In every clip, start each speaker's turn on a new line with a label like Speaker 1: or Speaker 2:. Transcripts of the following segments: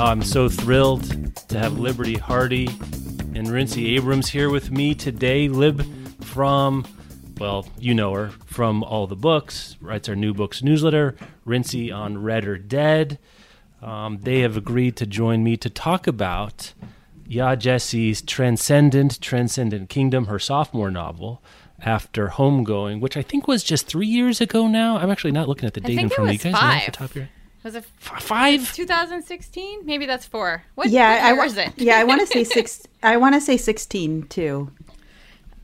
Speaker 1: Oh, I'm so thrilled to have Liberty Hardy and Rincey Abraham here with me today. Lib from, well, you know her from all the books, writes our new books newsletter, Rincey on Read or Dead. Um, they have agreed to join me to talk about Yaa Gyasi's Transcendent, Transcendent Kingdom, her sophomore novel after Homegoing, which I think was just three years ago now. I'm actually not looking at the
Speaker 2: I
Speaker 1: date in front of
Speaker 2: was
Speaker 1: you guys. know off the top of your
Speaker 2: Was it
Speaker 1: F- five?
Speaker 2: 2016? Maybe that's four. What,
Speaker 3: Yeah,
Speaker 2: what
Speaker 3: I
Speaker 2: year
Speaker 3: wa-
Speaker 2: is it?
Speaker 3: yeah, I want to say six. I want to say sixteen too.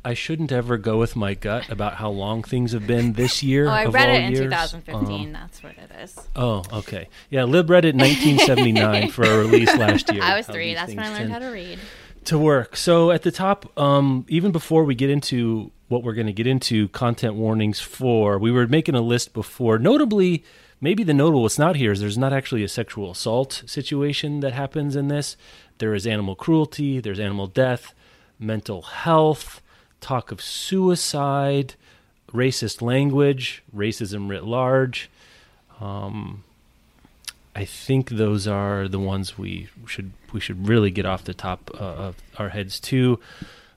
Speaker 1: I shouldn't ever go with my gut about how long things have been this year.
Speaker 2: Oh, I
Speaker 1: of
Speaker 2: read
Speaker 1: all
Speaker 2: it in
Speaker 1: years.
Speaker 2: 2015.
Speaker 1: Um,
Speaker 2: that's what it is.
Speaker 1: oh, okay. Yeah, Lib read it in 1979 for a release last year.
Speaker 2: I was three. That's when I learned how to read.
Speaker 1: to work. So at the top, um, even before we get into what we're going to get into, content warnings for, we were making a list before. Notably, maybe the notable what's not here is there's not actually a sexual assault situation that happens in this. There is animal cruelty, there's animal death, mental health, talk of suicide, racist language, racism writ large. Um, I think those are the ones we should we should really get off the top uh, of our heads too.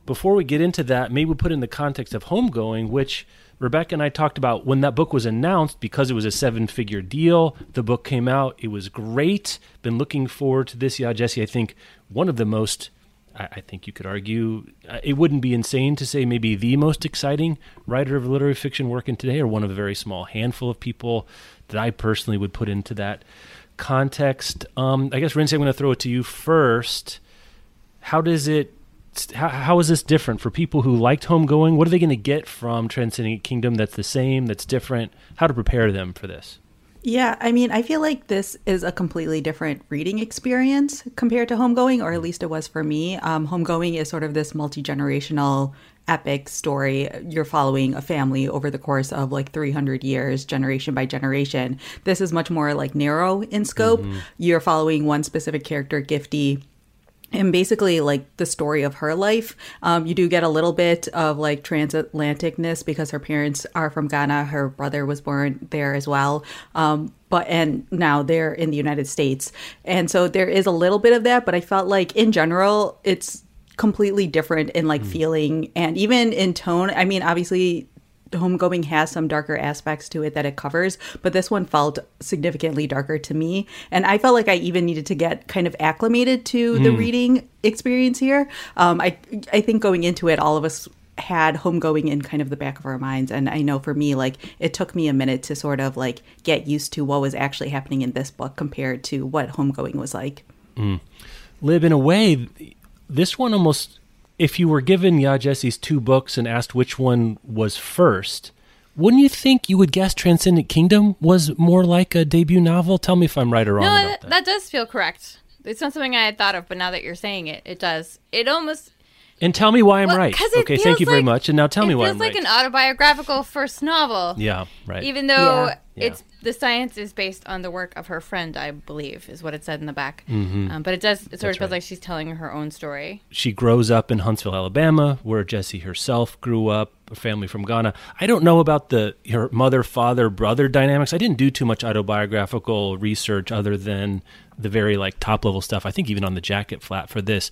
Speaker 1: Before we get into that, maybe we put in the context of homegoing, which Rebecca and I talked about when that book was announced because it was a seven-figure deal. The book came out; it was great. Been looking forward to this. Yaa Gyasi, I think one of the most. I think you could argue uh, it wouldn't be insane to say maybe the most exciting writer of literary fiction working today, or one of a very small handful of people that I personally would put into that context. Um, I guess, Rincey, I'm going to throw it to you first. How does it? How, how is this different for people who liked homegoing? What are they going to get from Transcendent Kingdom that's the same, that's different? How to prepare them for this?
Speaker 3: Yeah, I mean, I feel like this is a completely different reading experience compared to Homegoing, or at least it was for me. Um, Homegoing is sort of this multi generational epic story. You're following a family over the course of like 300 years, generation by generation. This is much more like narrow in scope. You're following one specific character, Gifty and basically like the story of her life um, you do get a little bit of like transatlanticness because her parents are from ghana. Her brother was born there as well. Um, but and now they're in the united states. And so there is a little bit of that but i felt like in general it's completely different in like feeling and even in tone. I mean obviously Homegoing has some darker aspects to it that it covers, but this one felt significantly darker to me. And I felt like I even needed to get kind of acclimated to the reading experience here. Um, I I think going into it, all of us had homegoing in kind of the back of our minds and i know for me like it took me a minute to sort of like get used to what was actually happening in this book compared to what homegoing was like
Speaker 1: Live in a way, this one almost, if you were given Yaa Gyasi's two books and asked which one was first, wouldn't you think you would guess Transcendent Kingdom was more like a debut novel? Tell me if I'm right or wrong
Speaker 2: No,
Speaker 1: about
Speaker 2: that,
Speaker 1: that.
Speaker 2: that does feel correct. It's not something I had thought of, but now that you're saying it, it does. It almost
Speaker 1: And tell me why I'm
Speaker 2: well,
Speaker 1: right.
Speaker 2: 'cause it
Speaker 1: Okay, thank
Speaker 2: feels
Speaker 1: you very
Speaker 2: like-
Speaker 1: much. And now tell me why
Speaker 2: feels
Speaker 1: I'm
Speaker 2: like
Speaker 1: right.
Speaker 2: an autobiographical first novel.
Speaker 1: yeah, right.
Speaker 2: Even though
Speaker 3: Yeah.
Speaker 2: It's the science is based on the work of her friend, I believe, is what it said in the back. Um, but it does. It sort
Speaker 1: That's
Speaker 2: of feels
Speaker 1: right.
Speaker 2: like she's telling her own story.
Speaker 1: she grows up in Huntsville, Alabama, where Gyasi herself grew up, a family from Ghana. I don't know about the her mother, father, brother dynamics. I didn't do too much autobiographical research other than the very like top level stuff. I think even on the jacket flap for this.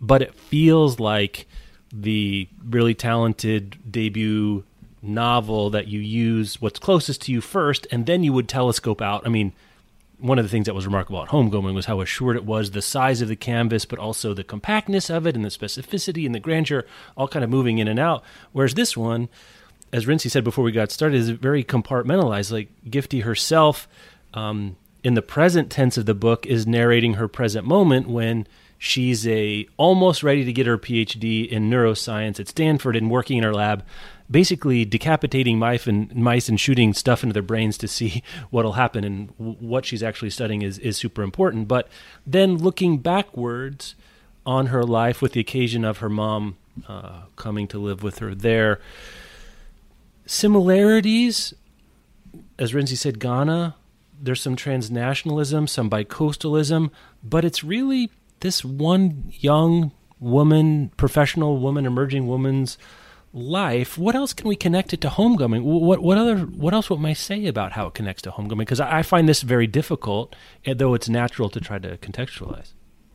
Speaker 1: But it feels like the really talented debut novel that you use what's closest to you first and then you would telescope out. I mean, one of the things that was remarkable about Homegoing was how assured it was, the size of the canvas, but also the compactness of it and the specificity and the grandeur, all kind of moving in and out. Whereas this one, as Rincey said before we got started, is very compartmentalized. Like Gifty herself, um, in the present tense of the book, is narrating her present moment when she's a almost ready to get her PhD in neuroscience at Stanford and working in her lab basically decapitating mice and mice and shooting stuff into their brains to see what'll happen. And what she's actually studying is is super important. But then looking backwards on her life with the occasion of her mom uh, coming to live with her there similarities as Rincey said Ghana there's some transnationalism some bicoastalism but it's really this one young woman professional woman emerging woman's life, what else can we connect it to homecoming? What what other what else would I say about how it connects to homecoming? Because I find this very difficult, eh, though it's natural to try to contextualize.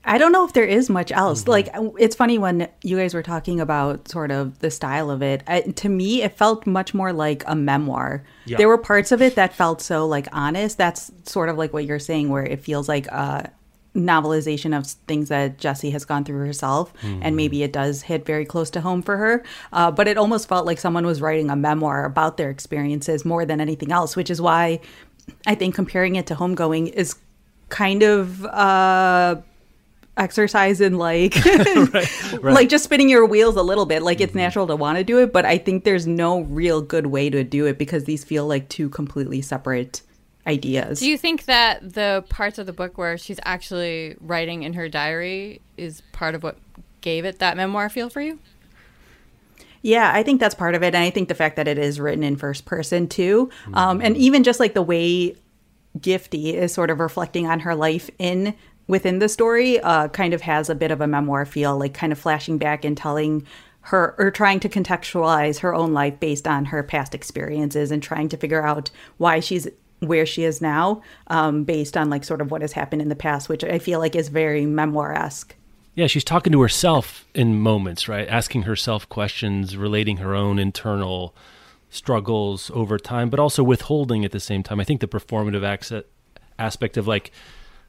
Speaker 3: I don't know if there is much else. Mm-hmm. Like it's funny when you guys were talking about sort of the style of it. I, to me, it felt much more like a memoir. Yeah. There were parts of it that felt so like honest. That's sort of like what you're saying, where it feels like a novelization of things that Gyasi has gone through herself, mm-hmm. and maybe it does hit very close to home for her. Uh, but it almost felt like someone was writing a memoir about their experiences more than anything else, which is why I think comparing it to Homegoing is kind of. Uh, exercise in like right, right. like just spinning your wheels a little bit like it's mm-hmm. natural to want to do it but i think there's no real good way to do it because these feel like two completely separate ideas.
Speaker 2: Do you think that the parts of the book where she's actually writing in her diary is part of what gave it that memoir feel for you?
Speaker 3: Yeah, I think that's part of it. And I think the fact that it is written in first person too. Um, and even just like the way Gifty is sort of reflecting on her life in within the story uh, kind of has a bit of a memoir feel, like kind of flashing back and telling her or trying to contextualize her own life based on her past experiences and trying to figure out why she's where she is now um, based on like sort of what has happened in the past, which I feel like is very memoir esque.
Speaker 1: Yeah, she's talking to herself in moments, right? Asking herself questions, relating her own internal struggles over time, but also withholding at the same time. I think the performative aspect of like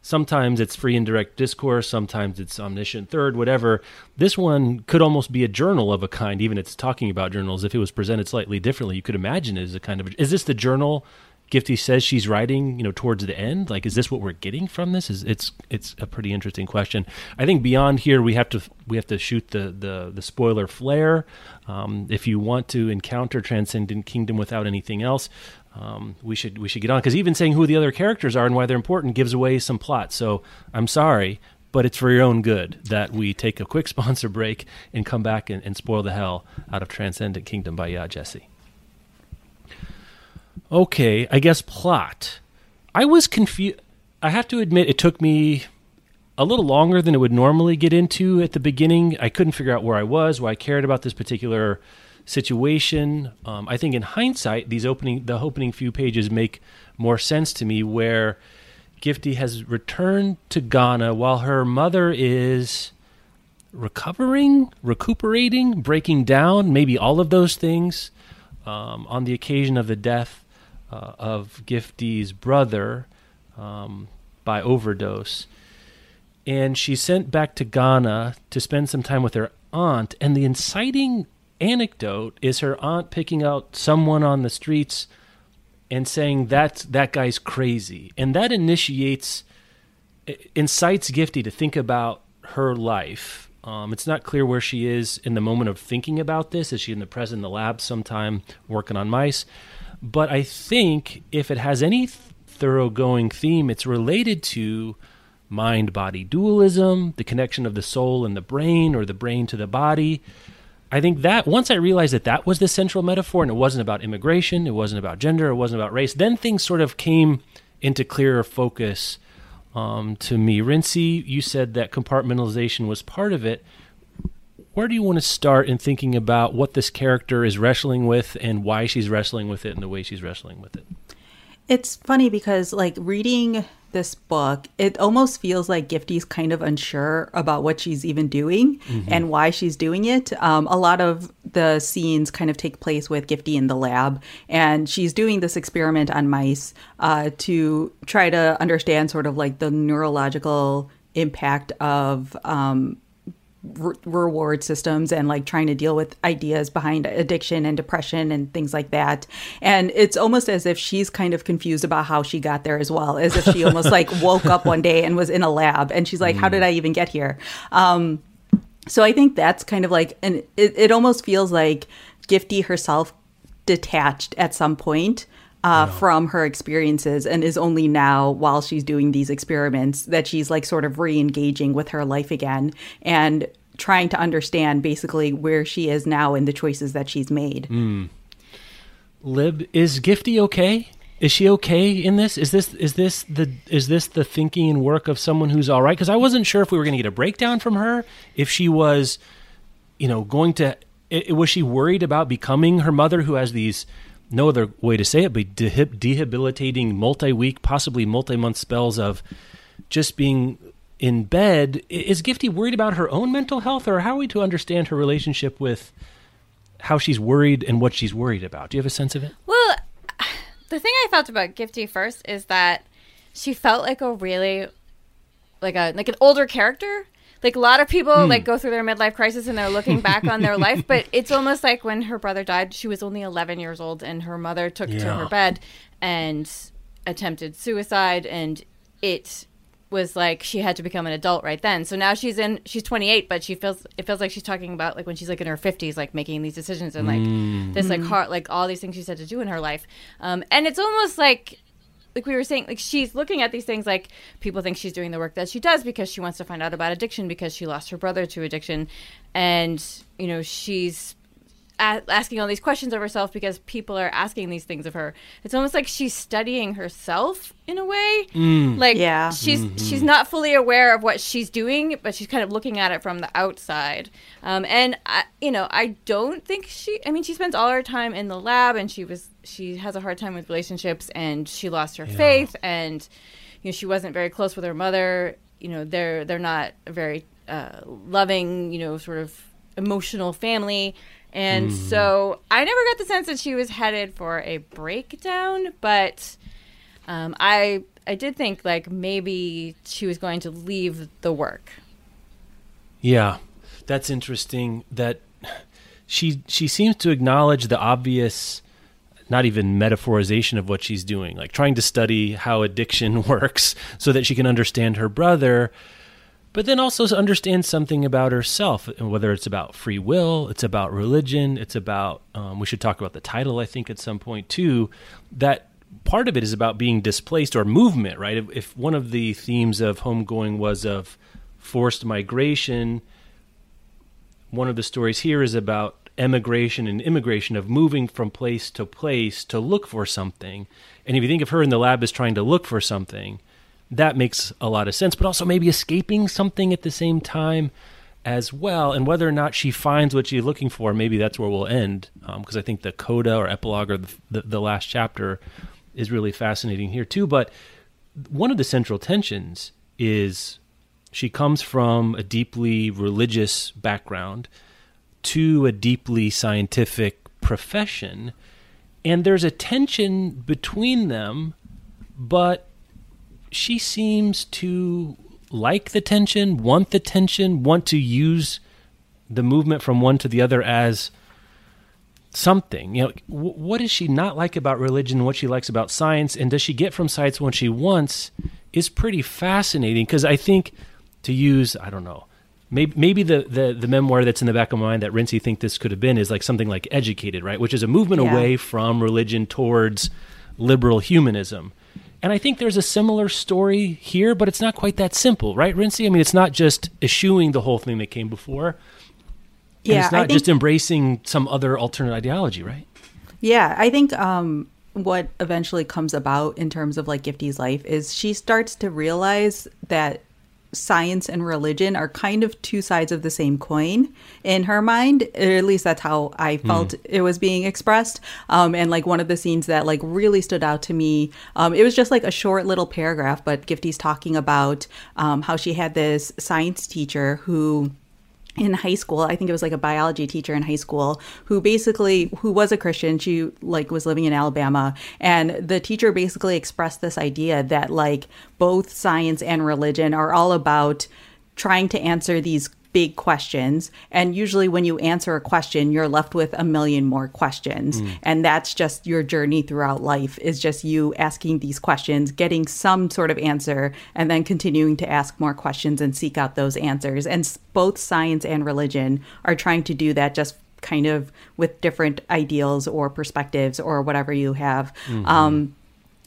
Speaker 1: sometimes it's free and direct discourse, sometimes it's omniscient third, whatever. This one could almost be a journal of a kind, even it's talking about journals. If it was presented slightly differently, you could imagine it as a kind of. Is this the journal Gifty says she's writing, you know, towards the end. Like, is this what we're getting from this? Is it's it's a pretty interesting question. I think beyond here, we have to we have to shoot the the, the spoiler flare. Um, if you want to encounter Transcendent Kingdom without anything else, um, we should we should get on because even saying who the other characters are and why they're important gives away some plot. So I'm sorry, but it's for your own good that we take a quick sponsor break and come back and, and spoil the hell out of Transcendent Kingdom by Yaa Gyasi. Okay, I guess plot. I was confused. I have to admit, it took me a little longer than it would normally get into at the beginning. I couldn't figure out where I was, why I cared about this particular situation. Um, I think in hindsight, these opening the opening few pages make more sense to me. Where Gifty has returned to Ghana while her mother is recovering, recuperating, breaking down, maybe all of those things um, on the occasion of the death uh, of Gifty's brother um, by overdose. And she's sent back to Ghana to spend some time with her aunt. And the inciting anecdote is her aunt picking out someone on the streets and saying that that guy's crazy. And that initiates, incites Gifty to think about her life. Um, it's not clear where she is in the moment of thinking about this. Is she in the present in the lab sometime working on mice? But I think if it has any th- thoroughgoing theme, it's related to mind body dualism, the connection of the soul and the brain, or the brain to the body. I think that once I realized that that was the central metaphor and it wasn't about immigration, it wasn't about gender, it wasn't about race, then things sort of came into clearer focus um, to me. Rincey, you said that compartmentalization was part of it where do you want to start in thinking about what this character is wrestling with and why she's wrestling with it and the way she's wrestling with it?
Speaker 3: It's funny because, like, reading this book, it almost feels like Gifty's kind of unsure about what she's even doing mm-hmm. and why she's doing it. Um, a lot of the scenes kind of take place with Gifty in the lab, and she's doing this experiment on mice uh, to try to understand sort of like the neurological impact of um, re- reward systems and like trying to deal with ideas behind addiction and depression and things like that. And it's almost as if she's kind of confused about how she got there as well, as if she almost like woke up one day and was in a lab and she's like, mm. how did I even get here? Um, so I think that's kind of like, and it, it almost feels like Gifty herself detached at some point uh, from her experiences and is only now while she's doing these experiments that she's like sort of re-engaging with her life again and trying to understand basically where she is now and the choices that she's made. mm.
Speaker 1: Lib, is Gifty okay? Is she okay in this? Is this is this the is this the thinking and work of someone who's all right? Because I wasn't sure if we were going to get a breakdown from her, if she was, you know, going to. i was she worried about becoming her mother, who has these no other way to say it, but dehib- debilitating multi-week, possibly multi-month spells of just being in bed. Is Gifty worried about her own mental health, or how are we to understand her relationship with how she's worried and what she's worried about? Do you have a sense of it?
Speaker 2: Well, the thing I felt about Gifty first is that she felt like a really like a like an older character. Like a lot of people like hmm. go through their midlife crisis and they're looking back on their life, but it's almost like when her brother died, she was only 11 years old and her mother took to her bed and attempted suicide and it was like she had to become an adult right then. So now she's in she's 28 but she feels it feels like she's talking about like when she's like in her 50s like making these decisions and like hmm. this like hmm. heart like all these things she's had to do in her life. Um and it's almost like like we were saying like she's looking at these things like people think she's doing the work that she does because she wants to find out about addiction because she lost her brother to addiction. And you know she's a- asking all these questions of herself because people are asking these things of her. It's almost like she's studying herself in a way. Like
Speaker 3: Yeah.
Speaker 2: she's she's not fully aware of what she's doing, but she's kind of looking at it from the outside. Um, and I, you know, I don't think she. I mean, she spends all her time in the lab, and she was she has a hard time with relationships, and she lost her faith, and you know, she wasn't very close with her mother. You know, they're they're not a very uh, loving, you know, sort of emotional family. And so I never got the sense that she was headed for a breakdown, but um, I I did think like maybe she was going to leave the work.
Speaker 1: Yeah, that's interesting. That she she seems to acknowledge the obvious, not even metaphorization of what she's doing, like trying to study how addiction works so that she can understand her brother, but then also understand something about herself. And whether it's about free will, it's about religion, it's about um, we should talk about the title. I think at some point too that. Part of it is about being displaced or movement, right? If, if one of the themes of homegoing was of forced migration, one of the stories here is about emigration and immigration of moving from place to place to look for something. And if you think of her in the lab as trying to look for something, that makes a lot of sense, but also maybe escaping something at the same time as well. And whether or not she finds what she's looking for, maybe that's where we'll end. Um, because I think the coda or epilogue or the, the, the last chapter is really fascinating here, too. But one of the central tensions is she comes from a deeply religious background to a deeply scientific profession and there's a tension between them but she seems to like the tension want the tension want to use the movement from one to the other as something you know w- what does she not like about religion what she likes about science and does she get from science what she wants is pretty fascinating because i think to use i don't know maybe, maybe the, the, the memoir that's in the back of my mind that Rincey think this could have been is like something like educated right which is a movement
Speaker 3: Yeah.
Speaker 1: away from religion towards liberal humanism and i think there's a similar story here but it's not quite that simple right Rincey? i mean it's not just eschewing the whole thing that came before
Speaker 3: Yeah,
Speaker 1: it's not just embracing some other alternate ideology right
Speaker 3: Yeah, I think um, what eventually comes about in terms of like Gifty's life is she starts to realize that science and religion are kind of two sides of the same coin in her mind. At least that's how I felt it was being expressed. Um, and like one of the scenes that like really stood out to me, um, it was just like a short little paragraph, but Gifty's talking about um, how she had this science teacher who in high school i think it was like a biology teacher in high school who basically who was a christian she like was living in alabama and the teacher basically expressed this idea that like both science and religion are all about trying to answer these big questions. And usually when you answer a question you're left with a million more questions. And that's just your journey throughout life is just you asking these questions getting some sort of answer and then continuing to ask more questions and seek out those answers. And both science and religion are trying to do that just kind of with different ideals or perspectives or whatever you have. Um,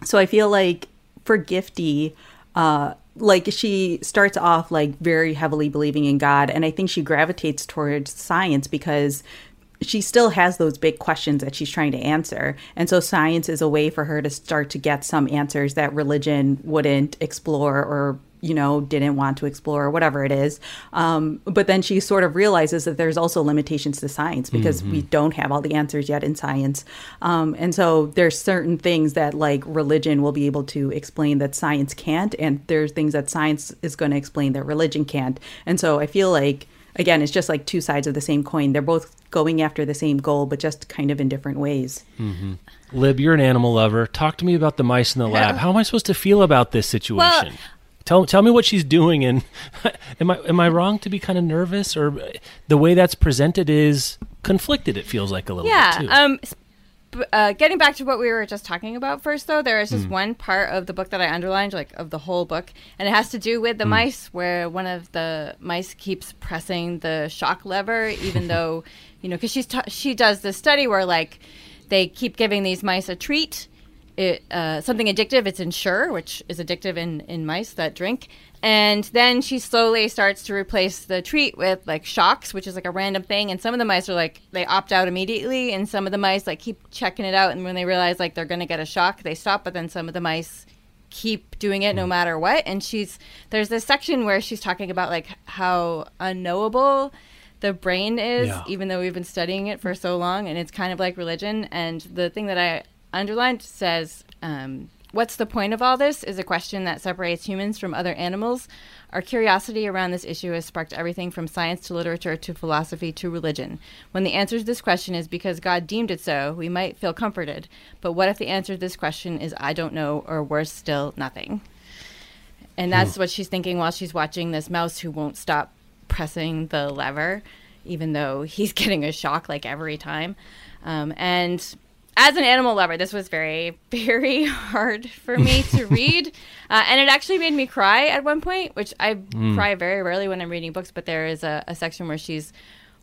Speaker 3: so I feel like for Gifty, uh, like she starts off like very heavily believing in God, and I think she gravitates towards science because she still has those big questions that she's trying to answer. And so science is a way for her to start to get some answers that religion wouldn't explore or you know didn't want to explore or whatever it is. Um, but then she sort of realizes that there's also limitations to science because we don't have all the answers yet in science. Um, and so there's certain things that like religion will be able to explain that science can't and there's things that science is going to explain that religion can't. And so i feel like again it's just like two sides of the same coin. They're both going after the same goal but just kind of in different ways.
Speaker 1: Lib, you're an animal lover. Talk to me about the mice in the lab. How am I supposed to feel about this situation? Tell tell me what she's doing and am I am I wrong to be kind of nervous or the way that's presented is conflicted it feels like a little
Speaker 2: yeah
Speaker 1: bit too.
Speaker 2: um uh, getting back to what we were just talking about first though there is just one part of the book that i underlined like of the whole book and it has to do with the mice where one of the mice keeps pressing the shock lever even though you know because she's ta- she does this study where like they keep giving these mice a treat it, uh, something addictive. It's Ensure, which is addictive in, in mice that drink. And then she slowly starts to replace the treat with like shocks, which is like a random thing. And some of the mice are like, they opt out immediately. And some of the mice like keep checking it out. And when they realize like they're going to get a shock, they stop. But then some of the mice keep doing it no matter what. And she's, there's this section where she's talking about like how unknowable the brain is,
Speaker 1: Yeah.
Speaker 2: even though we've been studying it for so long. And it's kind of like religion. And the thing that I underlined says, um, What's the point of all this? is a question that separates humans from other animals. Our curiosity around this issue has sparked everything from science to literature to philosophy to religion. When the answer to this question is because God deemed it so, we might feel comforted. But what if the answer to this question is I don't know, or worse still, nothing? And that's what she's thinking while she's watching this mouse who won't stop pressing the lever, even though he's getting a shock like every time. Um, and as an animal lover, this was very, very hard for me to read. Uh, and it actually made me cry at one point, which I cry very rarely when I'm reading books, but there is a, a section where she's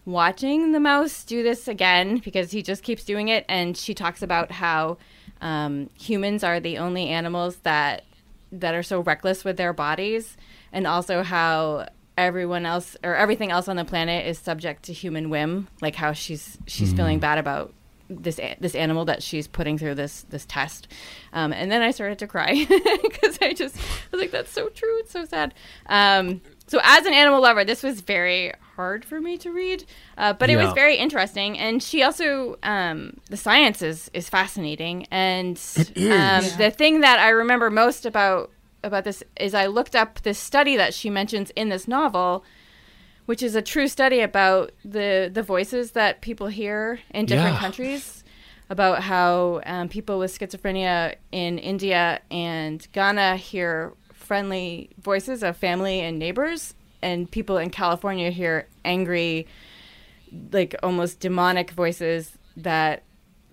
Speaker 2: watching the mouse do this again because he just keeps doing it. And she talks about how um, humans are the only animals that that are so reckless with their bodies, and also how everyone else or everything else on the planet is subject to human whim. Like how she's she's feeling bad about this this animal that she's putting through this this test, um, and then I started to cry because I just was like, "That's so true. It's so sad." Um, so as an animal lover, this was very hard for me to read, uh, but it was very interesting. And she also um, the science is is fascinating, and Um, the thing that I remember most about about this is I looked up this study that she mentions in this novel, which is a true study about the the voices that people hear in different
Speaker 1: Yeah.
Speaker 2: countries about how um, people with schizophrenia in India and Ghana hear friendly voices of family and neighbors, and people in California hear angry, like almost demonic voices that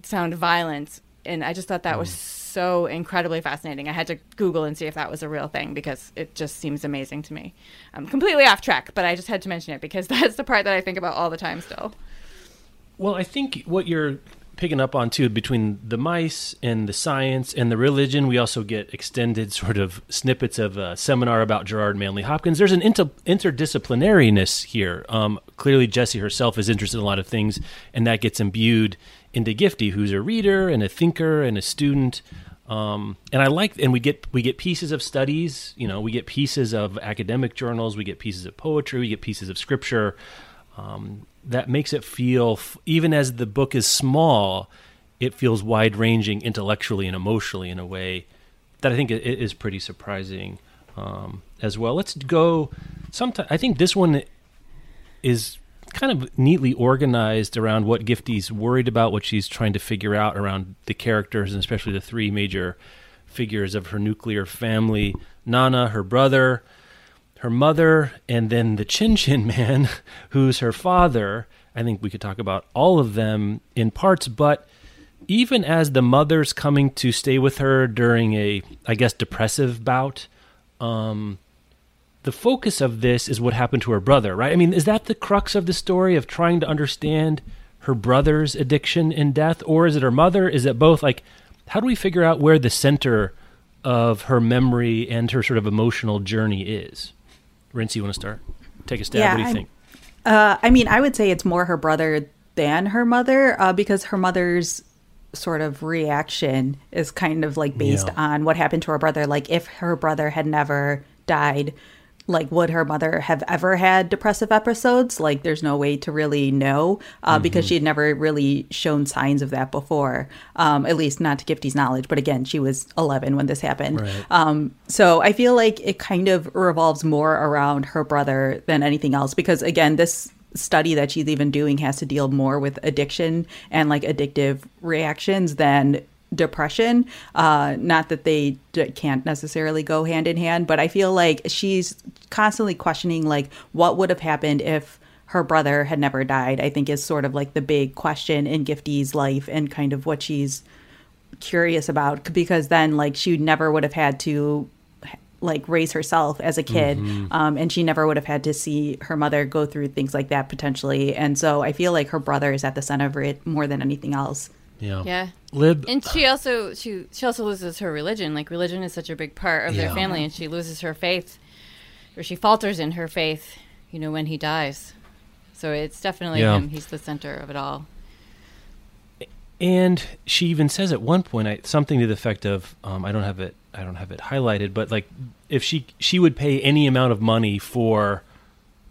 Speaker 2: sound violent. And I just thought that was so incredibly fascinating. I had to Google and see if that was a real thing because it just seems amazing to me. I'm completely off track, but I just had to mention it because that's the part that I think about all the time still.
Speaker 1: Well, I think what you're picking up on too between the mice and the science and the religion, we also get extended sort of snippets of a seminar about Gerard Manley Hopkins. There's an inter- interdisciplinariness here. Um, clearly, Gyasi herself is interested in a lot of things, and that gets imbued into Gifty, who's a reader and a thinker and a student. Um, and I like, and we get we get pieces of studies. You know, we get pieces of academic journals, we get pieces of poetry, we get pieces of scripture um, that makes it feel even as the book is small it feels wide ranging intellectually and emotionally in a way that i think is pretty surprising um, as well let's go sometime i think this one is kind of neatly organized around what gifty's worried about what she's trying to figure out around the characters and especially the three major figures of her nuclear family nana her brother her mother and then the Chin Chin Man, who's her father. I think we could talk about all of them in parts, but even as the mother's coming to stay with her during a, I guess, depressive bout, um, the focus of this is what happened to her brother, right? I mean, is that the crux of the story of trying to understand her brother's addiction and death, or is it her mother? Is it both? Like, how do we figure out where the center of her memory and her sort of emotional journey is? Rince, you want to start? Take a stab.
Speaker 3: Yeah,
Speaker 1: what do you
Speaker 3: I'm-
Speaker 1: think?
Speaker 3: Uh, I mean, I would say it's more her brother than her mother uh, because her mother's sort of reaction is kind of like based
Speaker 1: Yeah.
Speaker 3: on what happened to her brother. Like, if her brother had never died, like, would her mother have ever had depressive episodes? Like, there's no way to really know uh, because she had never really shown signs of that before, um, at least not to Gifty's knowledge. But again, she was 11 when this happened.
Speaker 1: Right.
Speaker 3: Um, so I feel like it kind of revolves more around her brother than anything else because again, this study that she's even doing has to deal more with addiction and like addictive reactions than depression. Uh, not that they d- can't necessarily go hand in hand, but I feel like she's constantly questioning like what would have happened if her brother had never died. I think is sort of like the big question in Gifty's life and kind of what she's curious about because then like she never would have had to like raise herself as a kid um, and she never would have had to see her mother go through things like that potentially and so i feel like her brother is at the center of it more than anything else
Speaker 1: Yeah.
Speaker 2: Yeah.
Speaker 1: Lib.
Speaker 2: And she also she she also loses her religion. Like religion is such a big part of
Speaker 1: Yeah.
Speaker 2: their family, and she loses her faith, or she falters in her faith. You know when he dies. So it's definitely
Speaker 1: Yeah.
Speaker 2: him. He's the center of it all.
Speaker 1: and she even says at one point I, something to the effect of um, I don't have it I don't have it highlighted, but like if she she would pay any amount of money for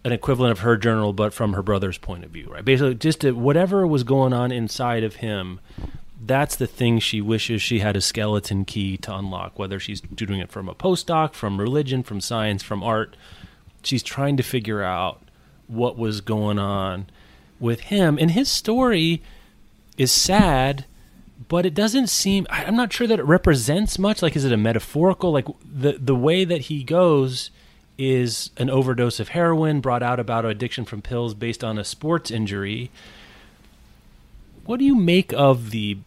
Speaker 1: an equivalent of her journal, but from her brother's point of view, right? Basically, just to, whatever was going on inside of him. That's the thing she wishes she had a skeleton key to unlock. Whether she's doing it from a postdoc, from religion, from science, from art, she's trying to figure out what was going on with him. And his story is sad, but it doesn't seem. I'm not sure that it represents much. Like, is it a metaphorical? Like the the way that he goes is an overdose of heroin brought out about addiction from pills based on a sports injury. What do you make of the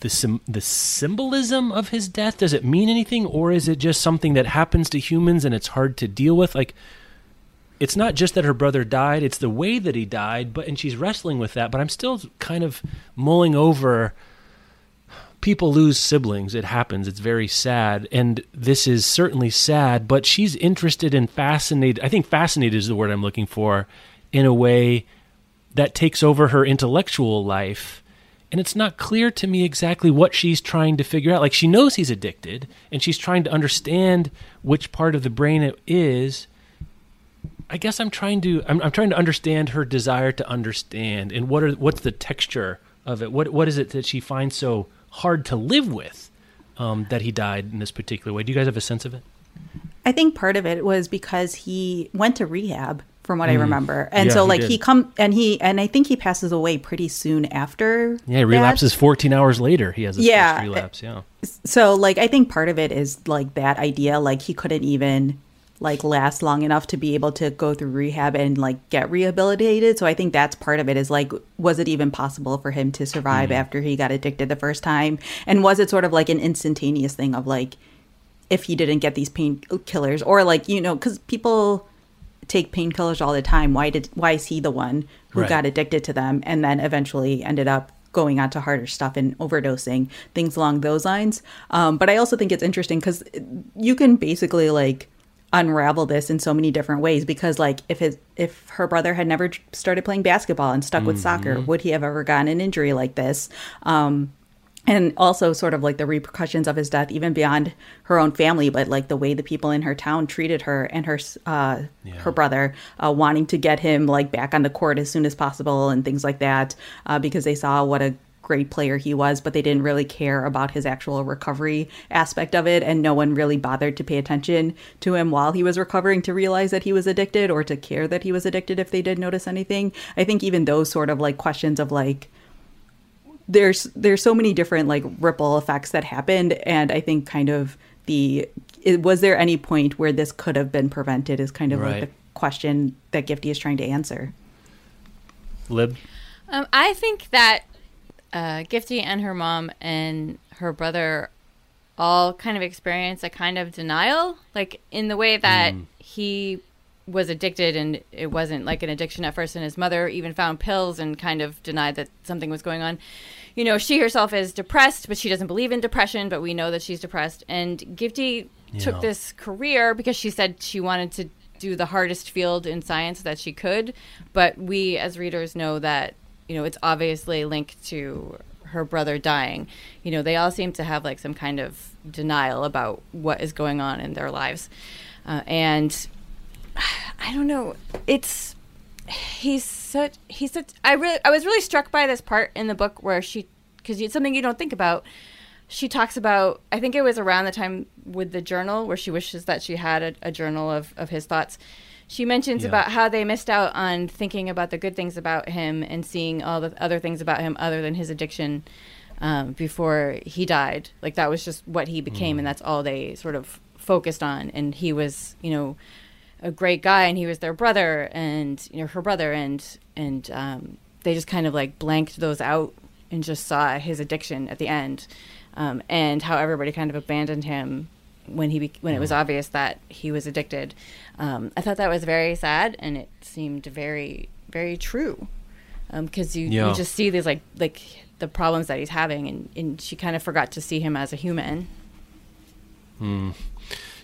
Speaker 1: the the symbolism of his death? Does it mean anything, or is it just something that happens to humans and it's hard to deal with? Like, it's not just that her brother died; it's the way that he died. But and she's wrestling with that. But I'm still kind of mulling over. People lose siblings. It happens. It's very sad, and this is certainly sad. But she's interested and fascinated. I think fascinated is the word I'm looking for, in a way that takes over her intellectual life. And it's not clear to me exactly what she's trying to figure out. Like she knows he's addicted, and she's trying to understand which part of the brain it is. I guess I'm trying to I'm, I'm trying to understand her desire to understand, and what are what's the texture of it? What what is it that she finds so hard to live with um, that he died in this particular way? Do you guys have a sense of it?
Speaker 3: I think part of it was because he went to rehab from what I remember. And
Speaker 1: Mm. Yeah,
Speaker 3: so like
Speaker 1: did.
Speaker 3: he come and he and I think he passes away pretty soon after.
Speaker 1: Yeah, he
Speaker 3: that.
Speaker 1: relapses 14 hours later. He has his
Speaker 3: Yeah.
Speaker 1: first relapse. Yeah.
Speaker 3: So like I think part of it is like that idea like he couldn't even like last long enough to be able to go through rehab and like get rehabilitated. So I think that's part of it is like was it even possible for him to survive after he got addicted the first time? And was it sort of like an instantaneous thing of like if he didn't get these painkillers or like you know cuz people take painkillers all the time why did why is he the one who
Speaker 1: Right.
Speaker 3: got addicted to them and then eventually ended up going on to harder stuff and overdosing things along those lines um, but i also think it's interesting because you can basically like unravel this in so many different ways because like if his if her brother had never started playing basketball and stuck with soccer would he have ever gotten an injury like this? Um, and also sort of like the repercussions of his death even beyond her own family but like the way the people in her town treated her and her uh her brother uh, wanting to get him like back on the court as soon as possible and things like that uh, because they saw what a great player he was but they didn't really care about his actual recovery aspect of it and no one really bothered to pay attention to him while he was recovering to realize that he was addicted or to care that he was addicted if they did notice anything i think even those sort of like questions of like there's there's so many different like ripple effects that happened and i think kind of the it, was there any point where this could have been prevented is kind of
Speaker 1: Right.
Speaker 3: like the question that gifty is trying to answer
Speaker 1: Lib?
Speaker 2: Um, I think that uh, Gifty and her mom and her brother all kind of experience a kind of denial, like in the way that he was addicted and it wasn't like an addiction at first and his mother even found pills and kind of denied that something was going on. You know she herself is depressed but she doesn't believe in depression but we know that she's depressed. And gifty
Speaker 1: Yeah.
Speaker 2: took this career because she said she wanted to do the hardest field in science that she could. But we as readers know that you know it's obviously linked to her brother dying you know they all seem to have like some kind of denial about what is going on in their lives uh, and I don't know. It's he's such he's such. I really I was really struck by this part in the book where she because it's something you don't think about. She talks about I think it was around the time with the journal where she wishes that she had a, a journal of of his thoughts. She mentions
Speaker 1: Yeah.
Speaker 2: about how they missed out on thinking about the good things about him and seeing all the other things about him other than his addiction um, before he died. Like that was just what he became, and that's all they sort of focused on. And he was, you know, a great guy, and he was their brother, and you know her brother, and and um, they just kind of like blanked those out and just saw his addiction at the end, um, and how everybody kind of abandoned him when he when it was mm. obvious that he was addicted. Um, I thought that was very sad, and it seemed very very true um, because you,
Speaker 1: Yeah.
Speaker 2: you just see these like like the problems that he's having, and, and she kind of forgot to see him as a human. Hmm.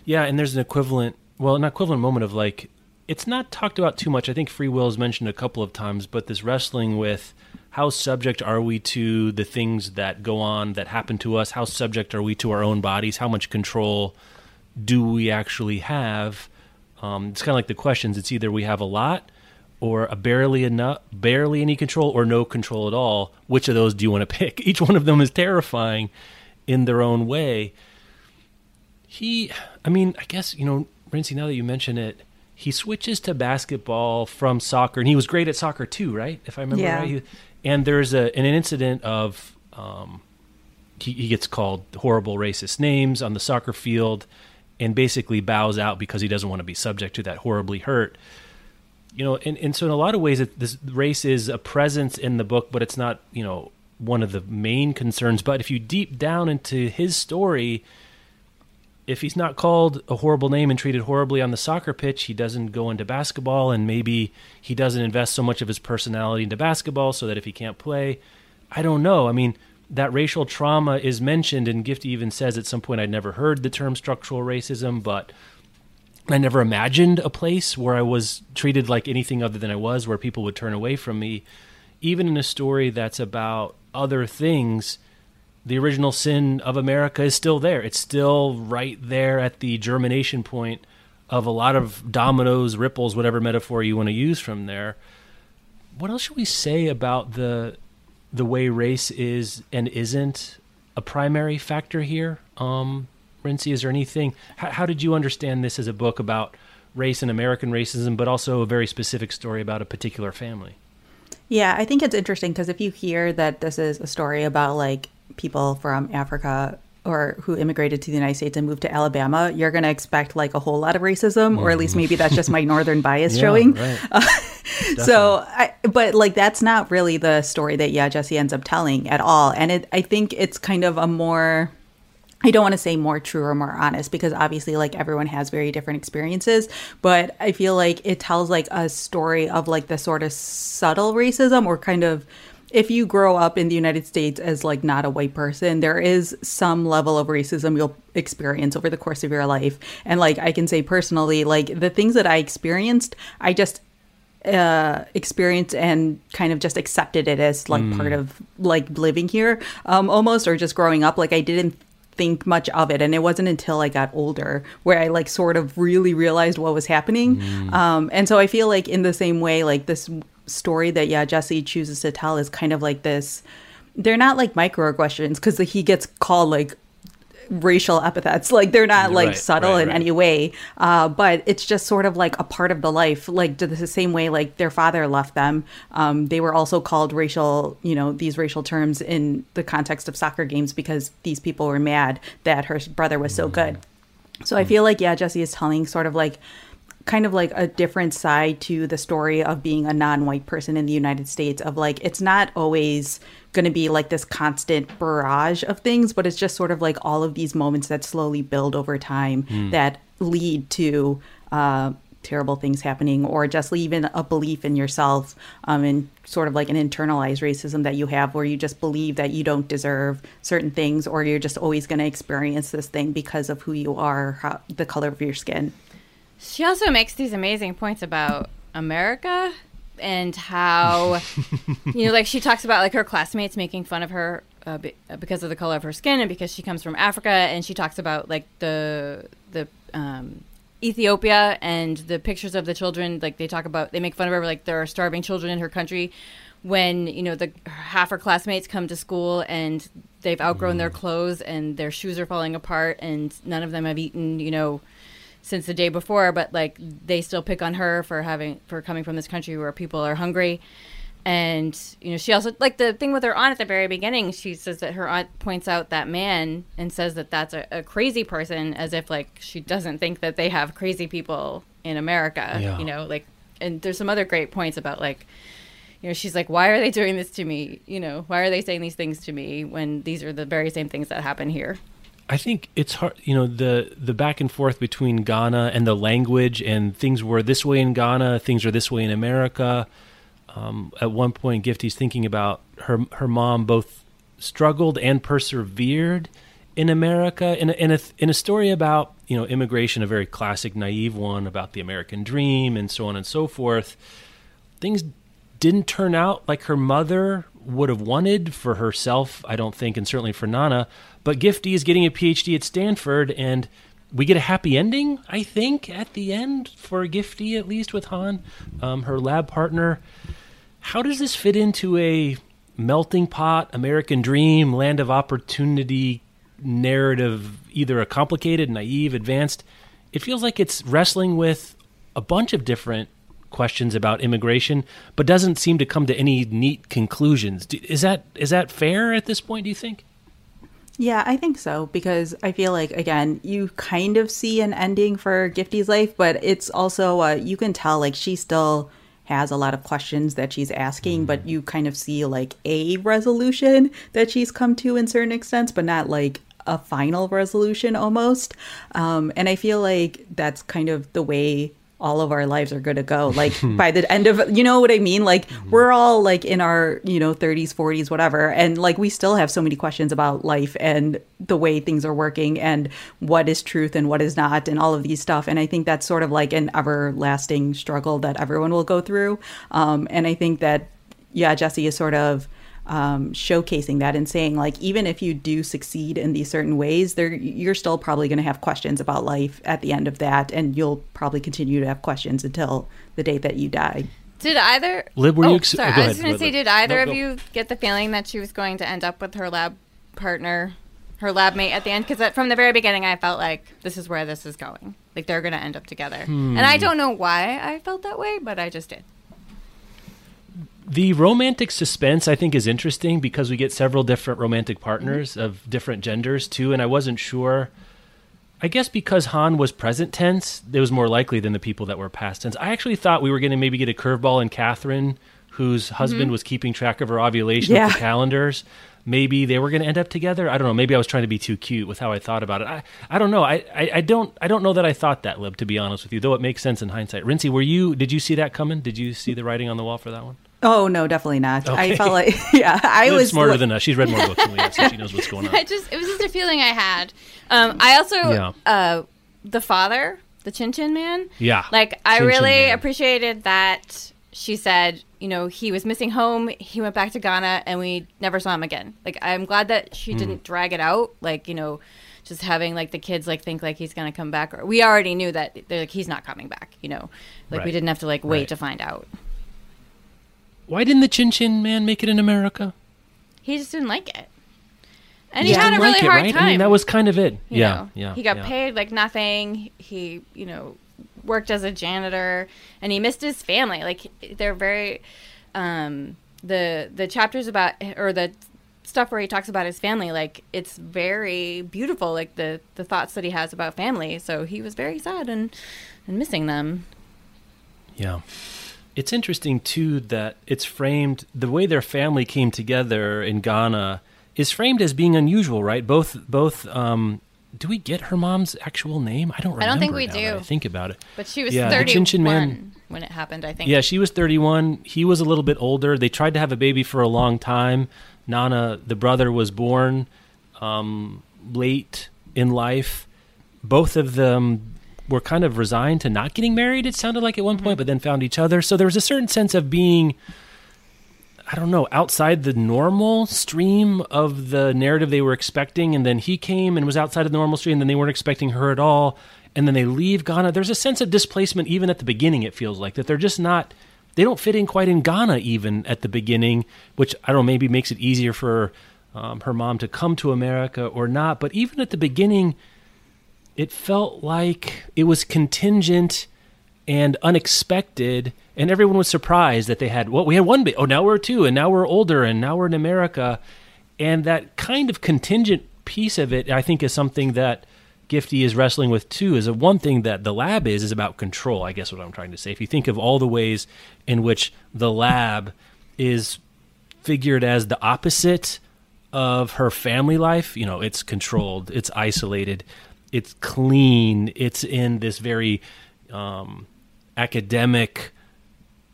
Speaker 1: Yeah, and there's an equivalent, well, an equivalent moment of like, it's not talked about too much. I think free will is mentioned a couple of times, but this wrestling with how subject are we to the things that go on that happen to us? How subject are we to our own bodies? How much control do we actually have? Um, it's kind of like the questions. It's either we have a lot or a barely enough, barely any control, or no control at all. Which of those do you want to pick? Each one of them is terrifying in their own way he i mean i guess you know Rincey, now that you mention it he switches to basketball from soccer and he was great at soccer too right? If i remember
Speaker 3: Yeah.
Speaker 1: right He- and there's a an incident of um he, he gets called horrible racist names on the soccer field and basically bows out because he doesn't want to be subject to that horribly hurt. You know and, and so in a lot of ways it, this race is a presence in the book but it's not you know one of the main concerns. But if you deep down into his story if he's not called a horrible name and treated horribly on the soccer pitch, he doesn't go into basketball, and maybe he doesn't invest so much of his personality into basketball so that if he can't play, I don't know. I mean, that racial trauma is mentioned, and Gifty even says at some point, I'd never heard the term structural racism, but I never imagined a place where I was treated like anything other than I was, where people would turn away from me. Even in a story that's about other things, the original sin of America is still there. It's still right there at the germination point of a lot of dominoes, ripples, whatever metaphor you want to use from there. What else should we say about the the way race is and isn't a primary factor here? Um, Rincey, is there anything? How did you understand this as a book about race and American racism, but also a very specific story about a particular family?
Speaker 3: Yeah, I think it's interesting because if you hear that this is a story about like people from Africa or who immigrated to the United States and moved to Alabama, you're going to expect like a whole lot of racism, or at least maybe that's just my northern bias showing.
Speaker 1: right.
Speaker 3: So, I, but like that's not really the story that Yaa Gyasi ends up telling at all, and it I think it's kind of a more. I don't want to say more true or more honest because obviously like everyone has very different experiences, but I feel like it tells like a story of like the sort of subtle racism or kind of if you grow up in the United States as like not a white person, there is some level of racism you'll experience over the course of your life. And like I can say personally, like the things that I experienced, I just uh experienced and kind of just accepted it as like part of like living here um almost or just growing up. Like I didn't think much of it. And it wasn't until I got older where I like sort of really realized what was happening. Um and so I feel like in the same way like this story that Yaa Gyasi chooses to tell is kind of like this they're not like microaggressions because he gets called like racial epithets. Like they're not like
Speaker 1: Right,
Speaker 3: subtle
Speaker 1: right,
Speaker 3: in
Speaker 1: right.
Speaker 3: any way. Uh, but it's just sort of like a part of the life like the same way like their father left them. Um, they were also called racial you know these racial terms in the context of soccer games because these people were mad that her brother was so good. So i feel like Yaa Gyasi is telling sort of like kind of like a different side to the story of being a non-white person in the United States of like it's not always going to be like this constant barrage of things but it's just sort of like all of these moments that slowly build over time that lead to uh terrible things happening, or just even a belief in yourself, um, and sort of like an internalized racism that you have, where you just believe that you don't deserve certain things, or you're just always going to experience this thing because of who you are, how, the color of your skin.
Speaker 2: She also makes these amazing points about America and how you know like she talks about like her classmates making fun of her uh, be, uh, because of the color of her skin and because she comes from Africa and she talks about like the the um, Ethiopia and the pictures of the children like they talk about they make fun of her like there are starving children in her country when you know the half her classmates come to school and they've outgrown mm. their clothes and their shoes are falling apart and none of them have eaten you know since the day before, but like they still pick on her for having for coming from this country where people are hungry. And you know, she also like the thing with her aunt at the very beginning. She says that her aunt points out that man and says that that's a, a crazy person, as if like she doesn't think that they have crazy people in America. Yeah. You know, like, and there's some other great points about like you know, she's like, why are they doing this to me? You know, why are they saying these things to me when these are the very same things that happen here?
Speaker 1: I think it's hard, you know, the the back and forth between Ghana and the language, and things were this way in Ghana, things are this way in America. Um, at one point, Gifty's thinking about her her mom both struggled and persevered in America in a, in a in a story about you know immigration, a very classic naive one about the American dream and so on and so forth. Things didn't turn out like her mother would have wanted for herself, I don't think, and certainly for Nana. But Gifty is getting a PhD at Stanford, and we get a happy ending, I think, at the end for Gifty, at least with Han, um, her lab partner. How does this fit into a melting pot, American dream, land of opportunity narrative, either a complicated, naive, advanced? It feels like it's wrestling with a bunch of different questions about immigration, but doesn't seem to come to any neat conclusions. Is that is that fair at this point? Do you think?
Speaker 3: Yeah, I think so because I feel like again, you kind of see an ending for Gifty's life, but it's also uh, you can tell like she still has a lot of questions that she's asking, but you kind of see like a resolution that she's come to in certain extents, but not like a final resolution almost. Um, and I feel like that's kind of the way all of our lives are going to go like by the end of you know what i mean like mm-hmm. we're all like in our you know 30s 40s whatever and like we still have so many questions about life and the way things are working and what is truth and what is not and all of these stuff and i think that's sort of like an everlasting struggle that everyone will go through um, and i think that yeah Gyasi is sort of um, showcasing that and saying like even if you do succeed in these certain ways there you're still probably going to have questions about life at the end of that and you'll probably continue to have questions until the day that you die
Speaker 2: did either
Speaker 1: Lib, were
Speaker 2: oh,
Speaker 1: you
Speaker 2: ex- sorry, oh, I was going to say, did either no, of you get the feeling that she was going to end up with her lab partner, her lab mate at the end? Because from the very beginning, I felt like this is where this is going. Like they're going to end up together, hmm. and I don't know why I felt that way, but I just did
Speaker 1: the romantic suspense I think is interesting because we get several different romantic partners mm-hmm. of different genders too, and I wasn't sure. I guess because Han was present tense, it was more likely than the people that were past tense. I actually thought we were going to maybe get a curveball in Catherine, whose husband mm-hmm. was keeping track of her ovulation yeah. with the calendars. Maybe they were going to end up together. I don't know. Maybe I was trying to be too cute with how I thought about it. I, I don't know. I, I, I don't I don't know that I thought that, Lib. To be honest with you, though it makes sense in hindsight. Rincey, were you? Did you see that coming? Did you see the writing on the wall for that one?
Speaker 3: Oh no, definitely not. Okay. I felt like yeah, I was
Speaker 1: smarter than us. She's read more books than we have, so she knows what's going on.
Speaker 2: I just it was just a feeling I had. Um, I also yeah. uh, the father, the Chin Chin man.
Speaker 1: Yeah,
Speaker 2: like I Chin really Chin appreciated that she said, you know, he was missing home. He went back to Ghana, and we never saw him again. Like I'm glad that she mm. didn't drag it out. Like you know just having like the kids like think like he's gonna come back or we already knew that they're like he's not coming back you know like right. we didn't have to like wait right. to find out
Speaker 1: why didn't the Chin Chin Man make it in America?
Speaker 2: He just didn't like it. And he had a really
Speaker 1: like it,
Speaker 2: hard
Speaker 1: right?
Speaker 2: time.
Speaker 1: I mean, that was kind of it.
Speaker 2: You
Speaker 1: yeah,
Speaker 2: know,
Speaker 1: yeah.
Speaker 2: He got
Speaker 1: yeah.
Speaker 2: paid like nothing. He, you know, worked as a janitor, and he missed his family. Like they're very, um, the the chapters about or the stuff where he talks about his family. Like it's very beautiful. Like the the thoughts that he has about family. So he was very sad and and missing them.
Speaker 1: Yeah. It's interesting too that it's framed the way their family came together in Ghana is framed as being unusual, right? Both both um, do we get her mom's actual name? I don't remember.
Speaker 2: I don't think we do.
Speaker 1: I think about it.
Speaker 2: But she was
Speaker 1: Yeah, the
Speaker 2: 31
Speaker 1: Chin Chin Man-
Speaker 2: when it happened, I think.
Speaker 1: Yeah, she was 31. He was a little bit older. They tried to have a baby for a long time. Nana, the brother, was born um, late in life. Both of them were kind of resigned to not getting married, it sounded like at one point, but then found each other. So there was a certain sense of being, I don't know, outside the normal stream of the narrative they were expecting. And then he came and was outside of the normal stream, and then they weren't expecting her at all. And then they leave Ghana. There's a sense of displacement even at the beginning, it feels like, that they're just not, they don't fit in quite in Ghana even at the beginning, which I don't know, maybe makes it easier for um, her mom to come to America or not. But even at the beginning, it felt like it was contingent and unexpected and everyone was surprised that they had well we had one baby oh now we're two and now we're older and now we're in america and that kind of contingent piece of it i think is something that gifty is wrestling with too is a one thing that the lab is is about control i guess what i'm trying to say if you think of all the ways in which the lab is figured as the opposite of her family life. You know, it's controlled, it's isolated, it's clean, it's in this very um, academic,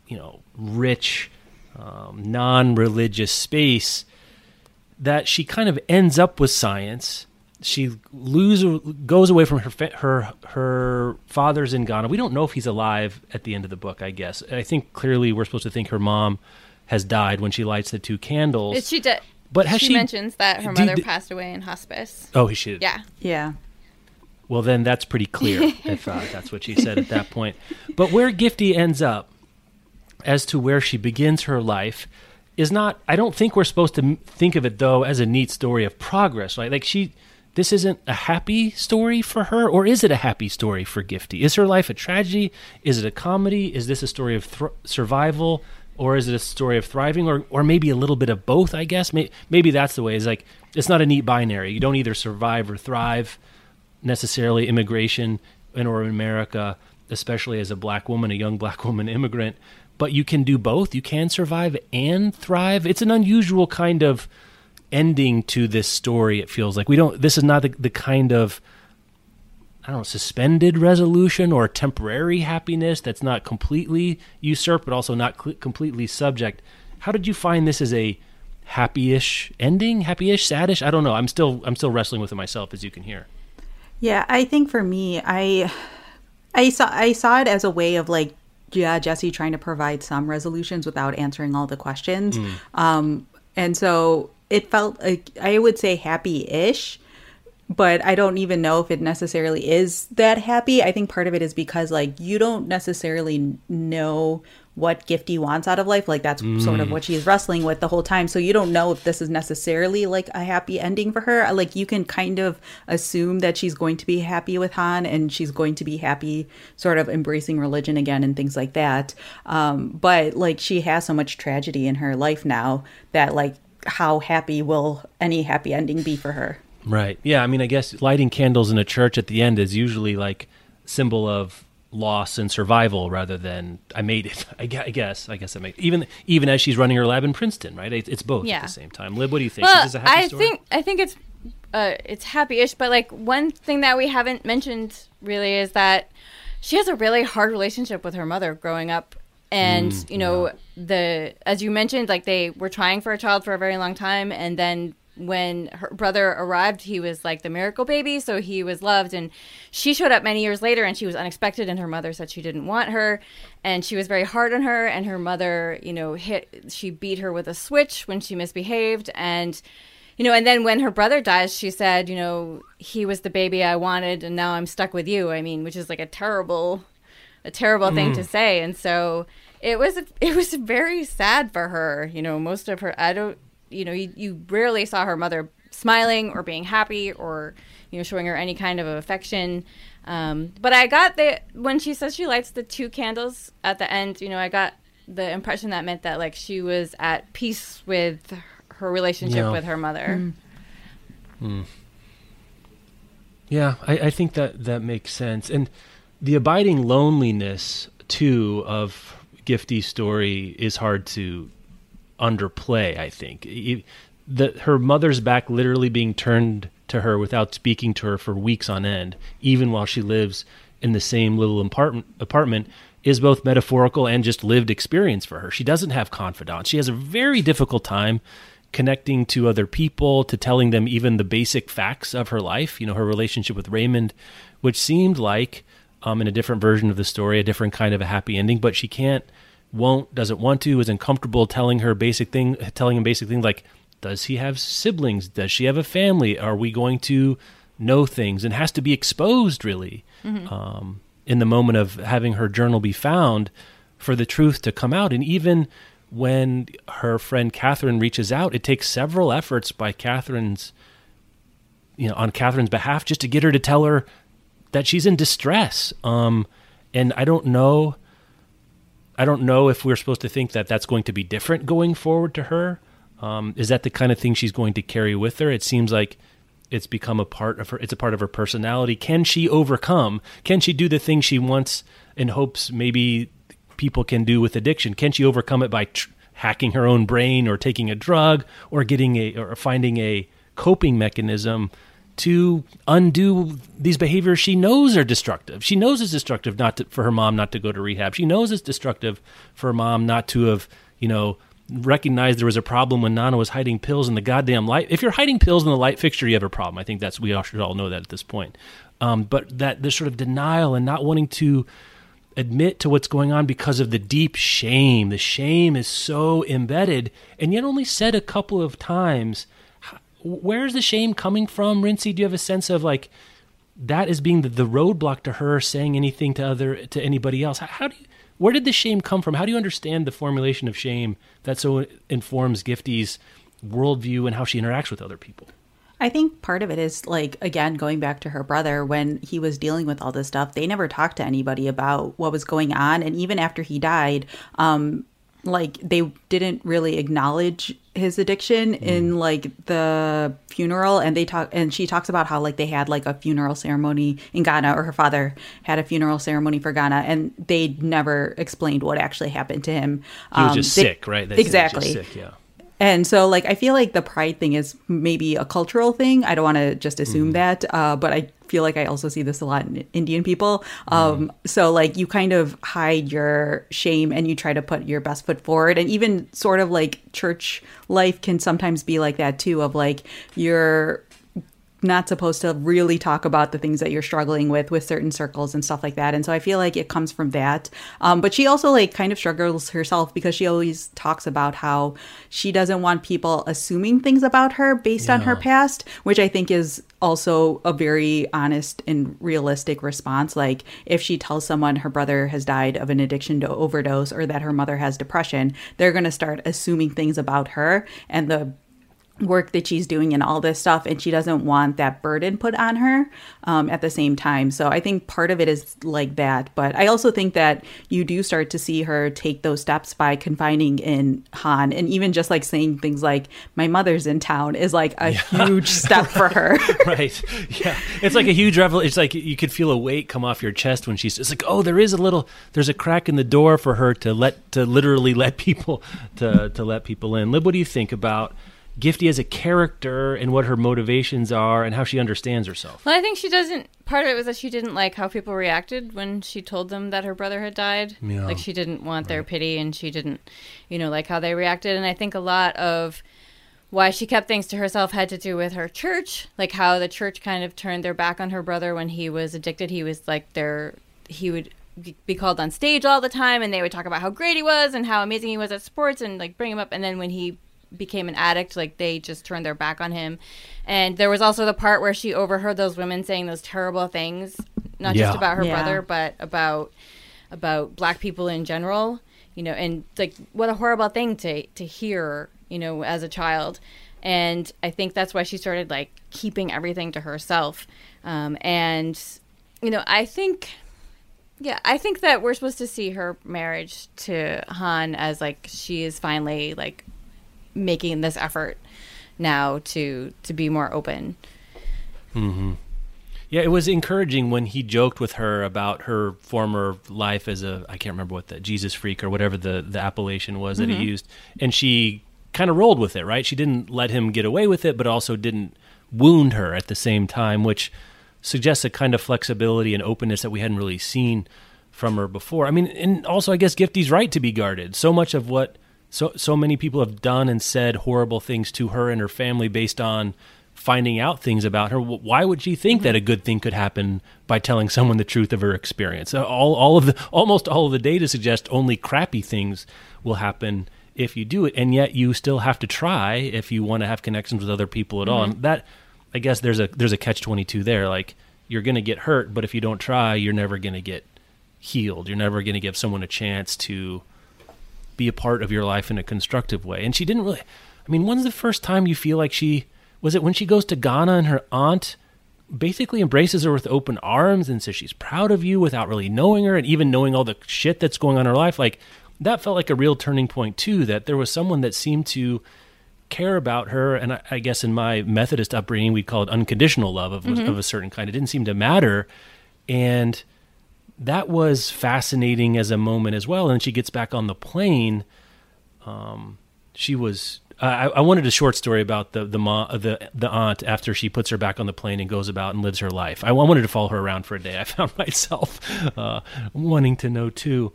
Speaker 1: you know, rich, um, non religious space that she kind of ends up with science. She lose, goes away from her her her father's in Ghana. We don't know if he's alive at the end of the book. I guess I think clearly we're supposed to think her mom has died when she lights the two candles.
Speaker 2: She did.
Speaker 1: But has
Speaker 2: she,
Speaker 1: she-
Speaker 2: mentions that her mother
Speaker 1: do-
Speaker 2: passed away in hospice.
Speaker 1: oh, she did.
Speaker 2: Yeah.
Speaker 3: Yeah.
Speaker 1: Well, then that's pretty clear if uh, that's what she said at that point. But where Gifty ends up, as to where she begins her life, is not. I don't think we're supposed to think of it though as a neat story of progress. Right? Like she, this isn't a happy story for her, or is it a happy story for Gifty? Is her life a tragedy? Is it a comedy? Is this a story of thr- survival? Or is it a story of thriving, or, or maybe a little bit of both? I guess maybe, maybe that's the way. Is like it's not a neat binary. You don't either survive or thrive necessarily immigration in or America, especially as a black woman, a young black woman immigrant. But you can do both. You can survive and thrive. It's an unusual kind of ending to this story. It feels like we don't. This is not the, the kind of I don't know suspended resolution or temporary happiness that's not completely usurped, but also not cl- completely subject. How did you find this as a happy-ish ending? Happy-ish, saddish? I don't know. I'm still I'm still wrestling with it myself, as you can hear.
Speaker 3: Yeah, I think for me, I I saw I saw it as a way of like yeah, Gyasi trying to provide some resolutions without answering all the questions. Um and so it felt like I would say happy-ish, but I don't even know if it necessarily is that happy. I think part of it is because like you don't necessarily know what Gifty wants out of life. Like that's sort of what she's wrestling with the whole time. So you don't know if this is necessarily like a happy ending for her. Like you can kind of assume that she's going to be happy with Han and she's going to be happy sort of embracing religion again and things like that. Um, but like she has so much tragedy in her life now that like how happy will any happy ending be for her?
Speaker 1: Right. Yeah. I mean, I guess lighting candles in a church at the end is usually like symbol of loss and survival rather than I made it. I gue- I guess. I guess I make even even as she's running her lab in Princeton. Right. It- It's both
Speaker 2: Yeah.
Speaker 1: at the same time. Lib, what do you think?
Speaker 2: Well,
Speaker 1: is this a happy
Speaker 2: I
Speaker 1: story?
Speaker 2: think I think it's uh, it's happy-ish, but like one thing that we haven't mentioned really is that she has a really hard relationship with her mother growing up, and
Speaker 1: Mm,
Speaker 2: you know the as you mentioned, like they were trying for a child for a very long time, and then when her brother arrived, he was like the miracle baby, so he was loved, and she showed up many years later, and she was unexpected, and her mother said she didn't want her, and she was very hard on her, and her mother, you know, hit she beat her with a switch when she misbehaved, and you know, and then when her brother dies, she said, you know, he was the baby I wanted, and now I'm stuck with you. I mean, which is like a terrible, a terrible thing to mm. say. And so it was, it was very sad for her. You know, most of her, I don't, you know, you, you rarely saw her mother smiling or being happy or, you know, showing her any kind of affection. Um, but I got the when she says she lights the two candles at the end, you know, I got the impression that meant that like she was at peace with her relationship
Speaker 1: Yeah.
Speaker 2: with her mother.
Speaker 1: Yeah, I, I think that that makes sense. And the abiding loneliness too of Gifty's story is hard to underplay. I think E- the her mother's back literally being turned to her without speaking to her for weeks on end, even while she lives in the same little apartment apartment is both metaphorical and just lived experience for her. She doesn't have confidants. She has a very difficult time connecting to other people, to telling them even the basic facts of her life. You know, her relationship with Raymond, which seemed like, um, in a different version of the story, a different kind of a happy ending, but she can't, won't, doesn't want to, is uncomfortable telling her basic thing, telling him basic things like, does he have siblings? Does she have a family? Are we going to know things? And has to be exposed really mm-hmm. um, in the moment of having her journal be found for the truth to come out. And even when her friend Catherine reaches out, it takes several efforts by Catherine's, you know, on Catherine's behalf just to get her to tell her that she's in distress. Um, and I don't know, I don't know if we're supposed to think that that's going to be different going forward to her. Um, is that the kind of thing she's going to carry with her? It seems like it's become a part of her. It's a part of her personality. Can she overcome? Can she do the thing she wants and hopes maybe people can do with addiction? Can she overcome it by tr- hacking her own brain or taking a drug or getting a or finding a coping mechanism to undo these behaviors she knows are destructive. She knows it's destructive not to, for her mom not to go to rehab. She knows it's destructive for her mom not to have, you know, recognized there was a problem when Nana was hiding pills in the goddamn light. If you're hiding pills in the light fixture, you have a problem. I think that's we all should all know that at this point. Um, but that this sort of denial and not wanting to admit to what's going on because of the deep shame. The shame is so embedded and yet only said a couple of times. Where's the shame coming from, Rincey? Do you have a sense of like that is being the, the roadblock to her saying anything to other to anybody else? How, how do you, where did the shame come from? How do you understand the formulation of shame that so informs Gifty's worldview and how she interacts with other people?
Speaker 3: I think part of it is like again going back to her brother when he was dealing with all this stuff. They never talked to anybody about what was going on, and even after he died, um, like they didn't really acknowledge his addiction mm. in like the funeral and they talk and she talks about how like they had like a funeral ceremony in Ghana or her father had a funeral ceremony for Ghana and they never explained what actually happened to him.
Speaker 1: He was um, just they, sick, right?
Speaker 3: They exactly. Sick, yeah. And so, like, I feel like the pride thing is maybe a cultural thing. I don't want to just assume mm. that, uh, but I feel like I also see this a lot in Indian people. Um, mm. So, like, you kind of hide your shame and you try to put your best foot forward. And even sort of like church life can sometimes be like that too, of like, you're not supposed to really talk about the things that you're struggling with with certain circles and stuff like that. And so i feel like it comes from that. Um, but she also like kind of struggles herself because she always talks about how she doesn't want people assuming things about her based yeah. on her past which i think is also a very honest and realistic response. Like if she tells someone her brother has died of an addiction to overdose or that her mother has depression they're going to start assuming things about her. And the work that she's doing and all this stuff and she doesn't want that burden put on her um, at the same time. So i think part of it is like that but i also think that you do start to see her take those steps by confining in han and even just like saying things like my mother's in town is like a yeah. huge step for her.
Speaker 1: Right. Yeah. It's like a huge revel it's like you could feel a weight come off your chest when she's it's like oh there is a little there's a crack in the door for her to let to literally let people to to let people in. Lib what do you think about Gifty as a character and what her motivations are and how she understands herself.
Speaker 2: Well, I think she doesn't. Part of it was that she didn't like how people reacted when she told them that her brother had died. Yeah. Like she didn't want right. their pity and she didn't, you know, like how they reacted. And I think a lot of why she kept things to herself had to do with her church, like how the church kind of turned their back on her brother when he was addicted. He was like their, he would be called on stage all the time and they would talk about how great he was and how amazing he was at sports and like bring him up and then when he became an addict, like they just turned their back on him. And there was also the part where she overheard those women saying those terrible things, not yeah. just about her yeah. brother, but about about black people in general. You know, and like what a horrible thing to to hear, you know, as a child. And I think that's why she started like keeping everything to herself. Um, and you know, I think yeah, I think that we're supposed to see her marriage to Han as like she is finally like making this effort now to to be more open.
Speaker 1: Mm-hmm. Yeah, it was encouraging when he joked with her about her former life as a I can't remember what the Jesus freak or whatever the the appellation was that mm-hmm. he used, and she kind of rolled with it. Right, she didn't let him get away with it, but also didn't wound her at the same time, which suggests a kind of flexibility and openness that we hadn't really seen from her before. I mean, and also I guess Gifty's right to be guarded. So much of what so so many people have done and said horrible things to her and her family based on finding out things about her. Why would she think that a good thing could happen by telling someone the truth of her experience? Uh, all all of the almost all of the data suggest only crappy things will happen if you do it, and yet you still have to try if you want to have connections with other people at all. Mm-hmm. And that I guess there's a there's a catch twenty two there. Like you're going to get hurt, but if you don't try, you're never going to get healed. You're never going to give someone a chance to be a part of your life in a constructive way. And she didn't really. I mean, when's the first time you feel like she was it when she goes to Ghana and her aunt basically embraces her with open arms and says she's proud of you without really knowing her and even knowing all the shit that's going on in her life. Like that felt like a real turning point too. That there was someone that seemed to care about her, and I, I guess in my Methodist upbringing we'd call it unconditional love of,
Speaker 2: Mm-hmm.
Speaker 1: of a certain kind. It didn't seem to matter, and that was fascinating as a moment as well. And she gets back on the plane. Um, she was. I, I wanted a short story about the the, ma, the the aunt after she puts her back on the plane and goes about and lives her life. I wanted to follow her around for a day. I found myself uh, wanting to know too.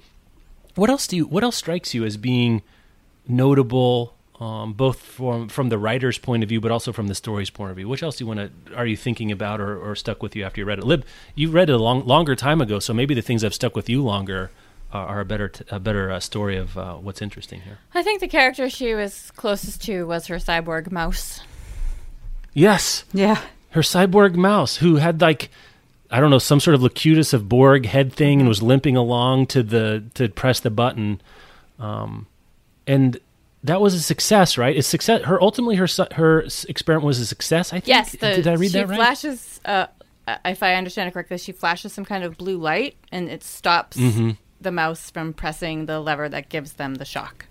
Speaker 1: What else do you? What else strikes you as being notable, um, both from from the writer's point of view, but also from the story's point of view? Which else do you want to? Are you thinking about or, or stuck with you after you read it? Lib, you read it a long longer time ago, so maybe the things that have stuck with you longer uh, are a better t- a better uh, story of uh, what's interesting here.
Speaker 2: I think the character she was closest to was her cyborg mouse.
Speaker 1: Yes,
Speaker 3: Yeah.
Speaker 1: her cyborg mouse who had like I don't know some sort of Locutus of Borg head thing and was limping along to the to press the button, um, and that was a success, right? Is success her ultimately her her experiment was a success? I think.
Speaker 2: Yes, the,
Speaker 1: Did I read that right?
Speaker 2: She flashes. Uh, uh, if I understand it correctly, she flashes some kind of blue light, and it stops
Speaker 1: Mm-hmm.
Speaker 2: the mouse from pressing the lever that gives them the shock.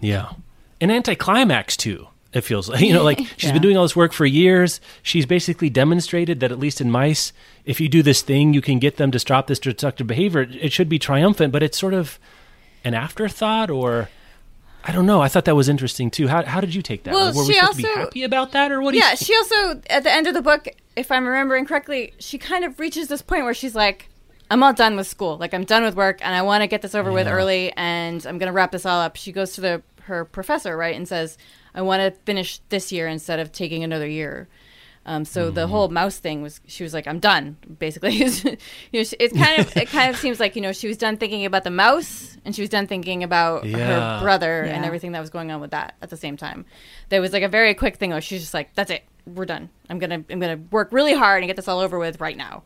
Speaker 1: Yeah. An anticlimax too. It feels like you know, like she's
Speaker 3: Yeah.
Speaker 1: been doing all this work for years. She's basically demonstrated that at least in mice, if you do this thing, you can get them to stop this destructive behavior. It should be triumphant, but it's sort of an afterthought, or I don't know. I thought that was interesting too. How how did you take that?
Speaker 2: Well,
Speaker 1: Like, were we supposed to be happy about that, or what?
Speaker 2: Yeah, she also at the end of the book, if I'm remembering correctly, she kind of reaches this point where she's like, "I'm all done with school. Like I'm done with work, and I want to get this over with early, and I'm gonna wrap this all up." She goes to the her professor, right, and says, "I want to finish this year instead of taking another year." Um, so
Speaker 1: Mm-hmm.
Speaker 2: the whole mouse thing was she was like, "I'm done." Basically, you know, she- it kind of it kind of seems like you know she was done thinking about the mouse and she was done thinking about
Speaker 1: Yeah.
Speaker 2: her brother and everything that was going on with that at the same time. There was like a very quick thing where she's just like, "That's it, we're done. I'm gonna I'm gonna work really hard and get this all over with right now."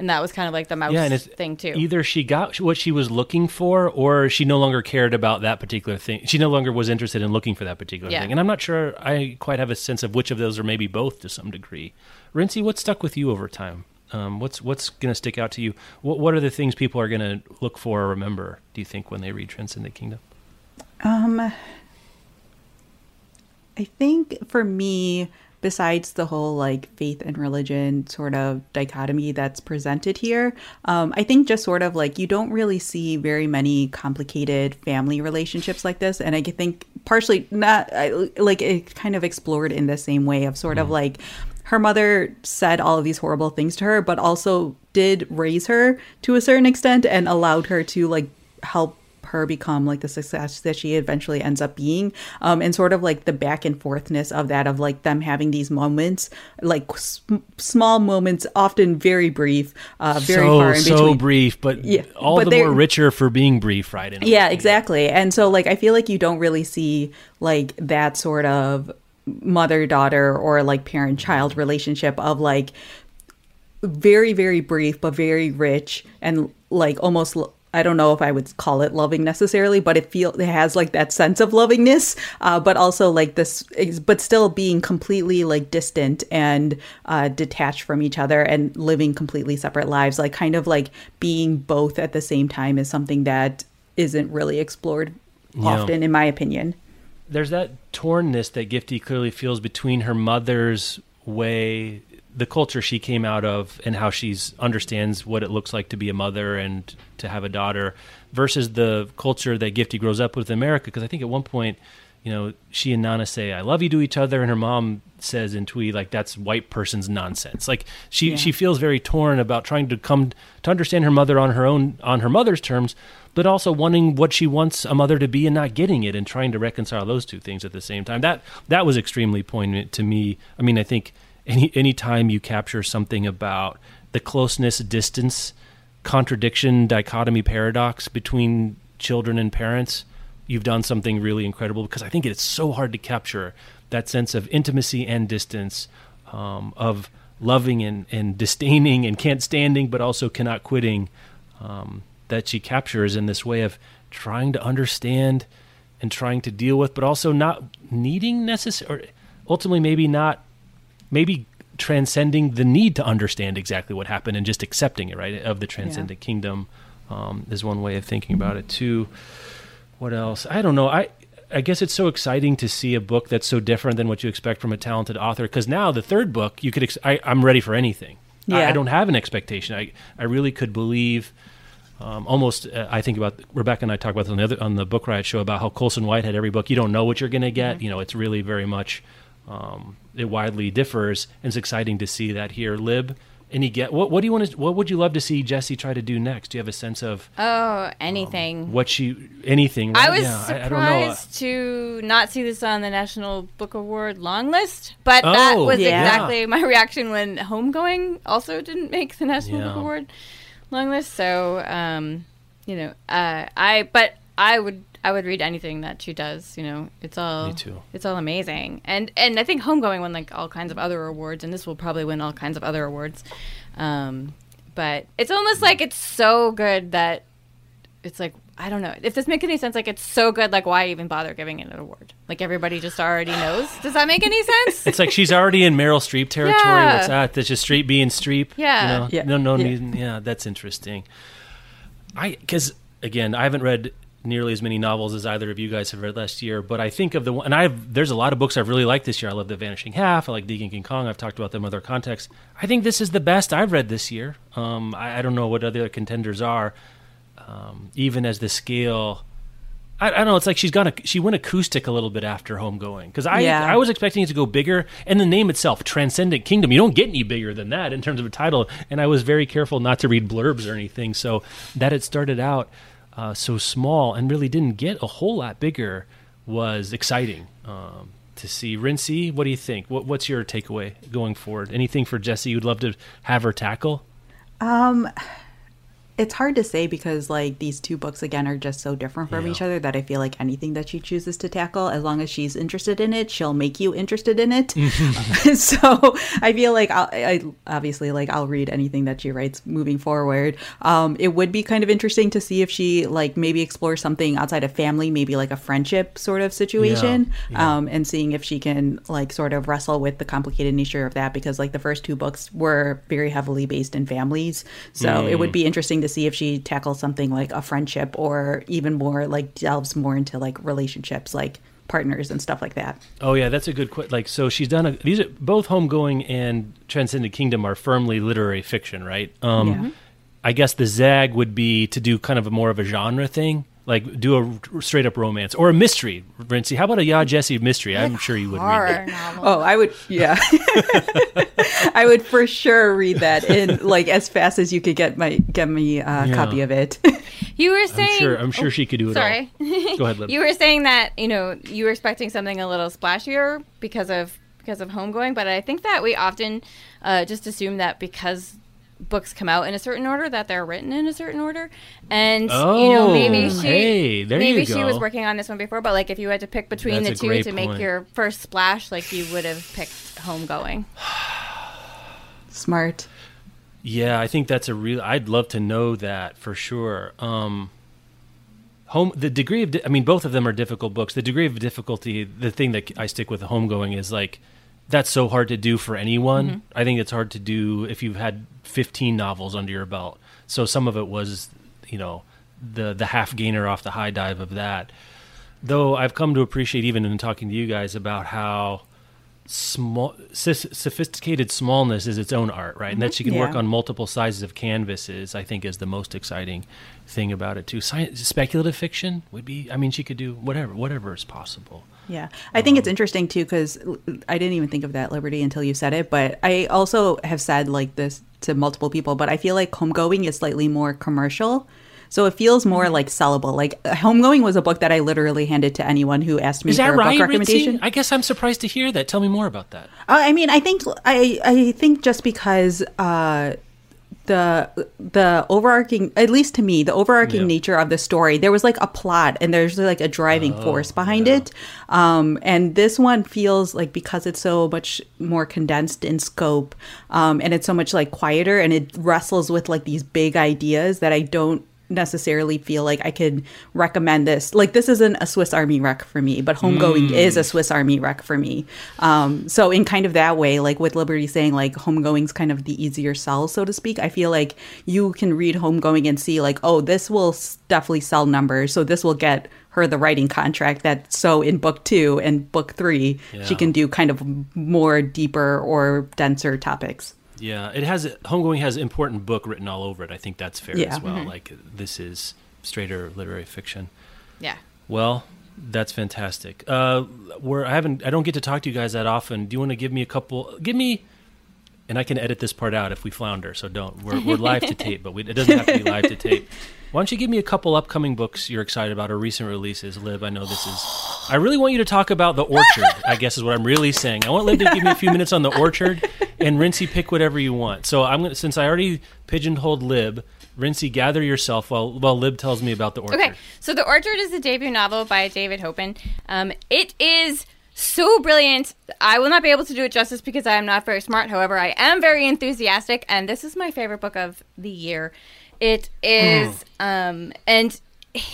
Speaker 2: And that was kind of like the mouse
Speaker 1: yeah, and it's
Speaker 2: thing too.
Speaker 1: Either she got what she was looking for, or she no longer cared about that particular thing. She no longer was interested in looking for that particular
Speaker 2: Yeah.
Speaker 1: thing. And I'm not sure I quite have a sense of which of those, or maybe both to some degree. Rincey, what stuck with you over time? Um, what's what's going to stick out to you? What what are the things people are going to look for or remember? Do you think when they read Transcendent Kingdom?
Speaker 3: Um, I think for me, besides the whole like faith and religion sort of dichotomy that's presented here, um, I think just sort of like you don't really see very many complicated family relationships like this, and I think partially not like it kind of explored in the same way of sort of like her mother said all of these horrible things to her, but also did raise her to a certain extent and allowed her to like help her become like the success that she eventually ends up being um and sort of like the back and forthness of that of like them having these moments like s- small moments often very brief uh very
Speaker 1: so
Speaker 3: far in
Speaker 1: so
Speaker 3: between
Speaker 1: brief, but
Speaker 3: Yeah,
Speaker 1: all
Speaker 3: but
Speaker 1: the more richer for being brief, right?
Speaker 3: yeah exactly and so like i feel like you don't really see like that sort of mother daughter or like parent child relationship of like very very brief but very rich and like almost I don't know if I would call it loving necessarily, but it feel it has like that sense of lovingness, uh, but also like this, is- but still being completely like distant and uh, detached from each other and living completely separate lives. Like kind of like being both at the same time is something that isn't really explored
Speaker 1: Yeah.
Speaker 3: often, in my opinion.
Speaker 1: there's that tornness that Gifty clearly feels between her mother's way, the culture she came out of, and how she's understands what it looks like to be a mother and to have a daughter, versus the culture that Gifty grows up with in America. Because I think at one point you know, she and Nana say "I love you" to each other, and her mom says in Twi like that's white person's nonsense. Like she
Speaker 3: Yeah.
Speaker 1: she feels very torn about trying to come to understand her mother on her own on her mother's terms, but also wanting what she wants a mother to be and not getting it, and trying to reconcile those two things at the same time. That that was extremely poignant to me. I mean, I think any time you capture something about the closeness, distance, contradiction, dichotomy, paradox between children and parents, you've done something really incredible because I think it's so hard to capture that sense of intimacy and distance, um, of loving and, and disdaining and can't standing, but also cannot quitting, um, that she captures in this way of trying to understand and trying to deal with, but also not needing necessary, or ultimately maybe not, maybe transcending the need to understand exactly what happened and just accepting it, right? Of the transcendent kingdom um, is one way of thinking about it too. What else? I don't know. I I guess it's so exciting to see a book that's so different than what you expect from a talented author. Because now the third book, you could. Ex- I, I'm ready for anything. I,
Speaker 3: Yeah.
Speaker 1: I don't have an expectation. I I really could believe. Um, almost, uh, I think about Rebecca and I talk about this on the other on the Book Riot show about how Colson Whitehead every book. You don't know what you're going to get. You know, it's really very much um, it widely differs, and it's exciting to see that here. Lib, any get what? What do you want to? What would you love to see Gyasi try to do next? Do you have a sense of
Speaker 2: Oh, anything.
Speaker 1: what she anything?
Speaker 2: I was
Speaker 1: Yeah, I, I don't know.
Speaker 2: surprised to not see this on the National Book Award long list, but that
Speaker 1: Oh,
Speaker 2: was
Speaker 3: yeah.
Speaker 2: exactly my reaction when Homegoing also didn't make the National
Speaker 1: Yeah.
Speaker 2: Book Award long list. So, um, you know, uh, I but I would I would read anything that she does. You know, it's all
Speaker 1: Me too.
Speaker 2: It's all amazing, and and I think Homegoing won like all kinds of other awards, and this will probably win all kinds of other awards. Um, but it's almost like it's so good that it's like I don't know if this makes any sense. Like it's so good, like why even bother giving it an award? Like everybody just already knows. Does that make any sense?
Speaker 1: It's like she's already in Meryl Streep territory.
Speaker 2: Yeah.
Speaker 1: What's that? That's just Streep being Streep.
Speaker 2: Yeah.
Speaker 1: You know?
Speaker 3: Yeah.
Speaker 1: No, no
Speaker 3: Yeah.
Speaker 1: need. Yeah, that's interesting. I because again, I haven't read nearly as many novels as either of you guys have read last year, but I think of the one, and I've there's a lot of books I've really liked this year. I love The Vanishing Half. I like Deacon King Kong. I've talked about them in other contexts. I think this is the best I've read this year. Um, I, I don't know what other contenders are. Um, even as the scale. I, I don't know. It's like she's got a she went acoustic a little bit after Homegoing because I
Speaker 3: Yeah.
Speaker 1: I was expecting it to go bigger, and the name itself, Transcendent Kingdom, you don't get any bigger than that in terms of a title. And I was very careful not to read blurbs or anything, so that it started out uh, so small and really didn't get a whole lot bigger was exciting um, to see. Rincey, what do you think? What, what's your takeaway going forward? Anything for Gyasi you'd love to have her tackle?
Speaker 3: It's hard to say because like these two books again are just so different from
Speaker 1: Yeah.
Speaker 3: each other that I feel like anything that she chooses to tackle, as long as she's interested in it, she'll make you interested in it. so I feel like I'll, I obviously like I'll read anything that she writes moving forward. Um, it would be kind of interesting to see if she like maybe explores something outside of family, maybe like a friendship sort of situation,
Speaker 1: yeah.
Speaker 3: Um, and seeing if she can like sort of wrestle with the complicated nature of that because like the first two books were very heavily based in families, so it would be interesting to see if she tackles something like a friendship or even more like delves more into like relationships, like partners and stuff like that.
Speaker 1: Oh yeah, that's a good question. Like, so she's done a, these are both Homegoing and Transcendent Kingdom are firmly literary fiction, right? Um,
Speaker 3: Yeah.
Speaker 1: I guess the zag would be to do kind of a more of a genre thing, like do a straight up romance or a mystery. Rincey, how about a Yaa Gyasi mystery? I'm sure you would read
Speaker 2: Horror
Speaker 1: that.
Speaker 3: Oh, I would, yeah, I would for sure read that in like as fast as you could get my get me a
Speaker 1: Yeah.
Speaker 3: copy of it.
Speaker 2: You were
Speaker 1: I'm
Speaker 2: saying.
Speaker 1: sure. I'm sure she could do it
Speaker 2: Sorry.
Speaker 1: all. Go ahead, Lib.
Speaker 2: You were saying that you know you were expecting something a little splashier because of because of homegoing, but I think that we often uh, just assume that because books come out in a certain order that they're written in a certain order, and you know
Speaker 1: Oh,
Speaker 2: maybe she
Speaker 1: hey, there you
Speaker 2: maybe she was working on this one before, but like if you had to pick between
Speaker 1: That's
Speaker 2: the two
Speaker 1: great
Speaker 2: to make your first splash, like you would have picked homegoing.
Speaker 3: Smart.
Speaker 1: Yeah, I think that's a real. I'd love to know that for sure. Um, home, the degree of, di- I mean, both of them are difficult books. The degree of difficulty, the thing that I stick with homegoing is like that's so hard to do for anyone. Mm-hmm. I think it's hard to do if you've had 15 novels under your belt. So some of it was, you know, the the half gainer off the high dive of that. Though I've come to appreciate, even in talking to you guys, about how small sophisticated smallness is its own art right and that mm-hmm. she can work on multiple sizes of canvases i think is the most exciting thing about it too Science, speculative fiction would be i mean she could do whatever whatever is possible
Speaker 3: Yeah, I think it's interesting too because I didn't even think of that liberty until you said it. But I also have said like this to multiple people. But I feel like homegoing is slightly more commercial, so it feels more like sellable. Like homegoing was a book that I literally handed to anyone who asked me
Speaker 1: Is
Speaker 3: for a
Speaker 1: right,
Speaker 3: book recommendation.
Speaker 1: Ritzy? I guess I'm surprised to hear that. Tell me more about that.
Speaker 3: Uh, I mean, I think I I think just because uh, the the overarching, at least to me, the overarching
Speaker 1: Yeah.
Speaker 3: nature of the story, there was like a plot and there's like a driving
Speaker 1: Oh,
Speaker 3: force behind it. Um, and this one feels like because it's so much more condensed in scope, um, and it's so much like quieter, and it wrestles with like these big ideas that I don't necessarily feel like I could recommend this. Like this isn't a Swiss Army wreck for me, but homegoing
Speaker 1: Hmm.
Speaker 3: is a Swiss Army wreck for me. Um, so in kind of that way, like with Liberty saying like homegoing's kind of the easier sell, so to speak. I feel like you can read homegoing and see like, oh, this will definitely sell numbers. So this will get her the writing contract that so in book two and book three she can do kind of more deeper or denser topics.
Speaker 1: Yeah, it has homegoing has important book written all over it. I think that's fair
Speaker 3: Yeah.
Speaker 1: as well. Like this is straighter literary fiction.
Speaker 2: Yeah.
Speaker 1: Well, that's fantastic. Uh, we're I haven't I don't get to talk to you guys that often. Do you want to give me a couple? Give me, and I can edit this part out if we flounder. So don't. We're, we're live to tape, but we, it doesn't have to be live to tape. Why don't you give me a couple upcoming books you're excited about or recent releases, Lib? I know this is. I really want you to talk about the Orchard. I guess is what I'm really saying. I want Lib to give me a few minutes on the Orchard, and Rincey pick whatever you want. So I'm gonna since I already pigeonholed Lib. Rincey, gather yourself while while Lib tells me about the Orchard.
Speaker 2: Okay, so The Orchard is a debut novel by David Hopen. Um, it is so brilliant. I will not be able to do it justice because I am not very smart. However, I am very enthusiastic, and this is my favorite book of the year. It is, um, and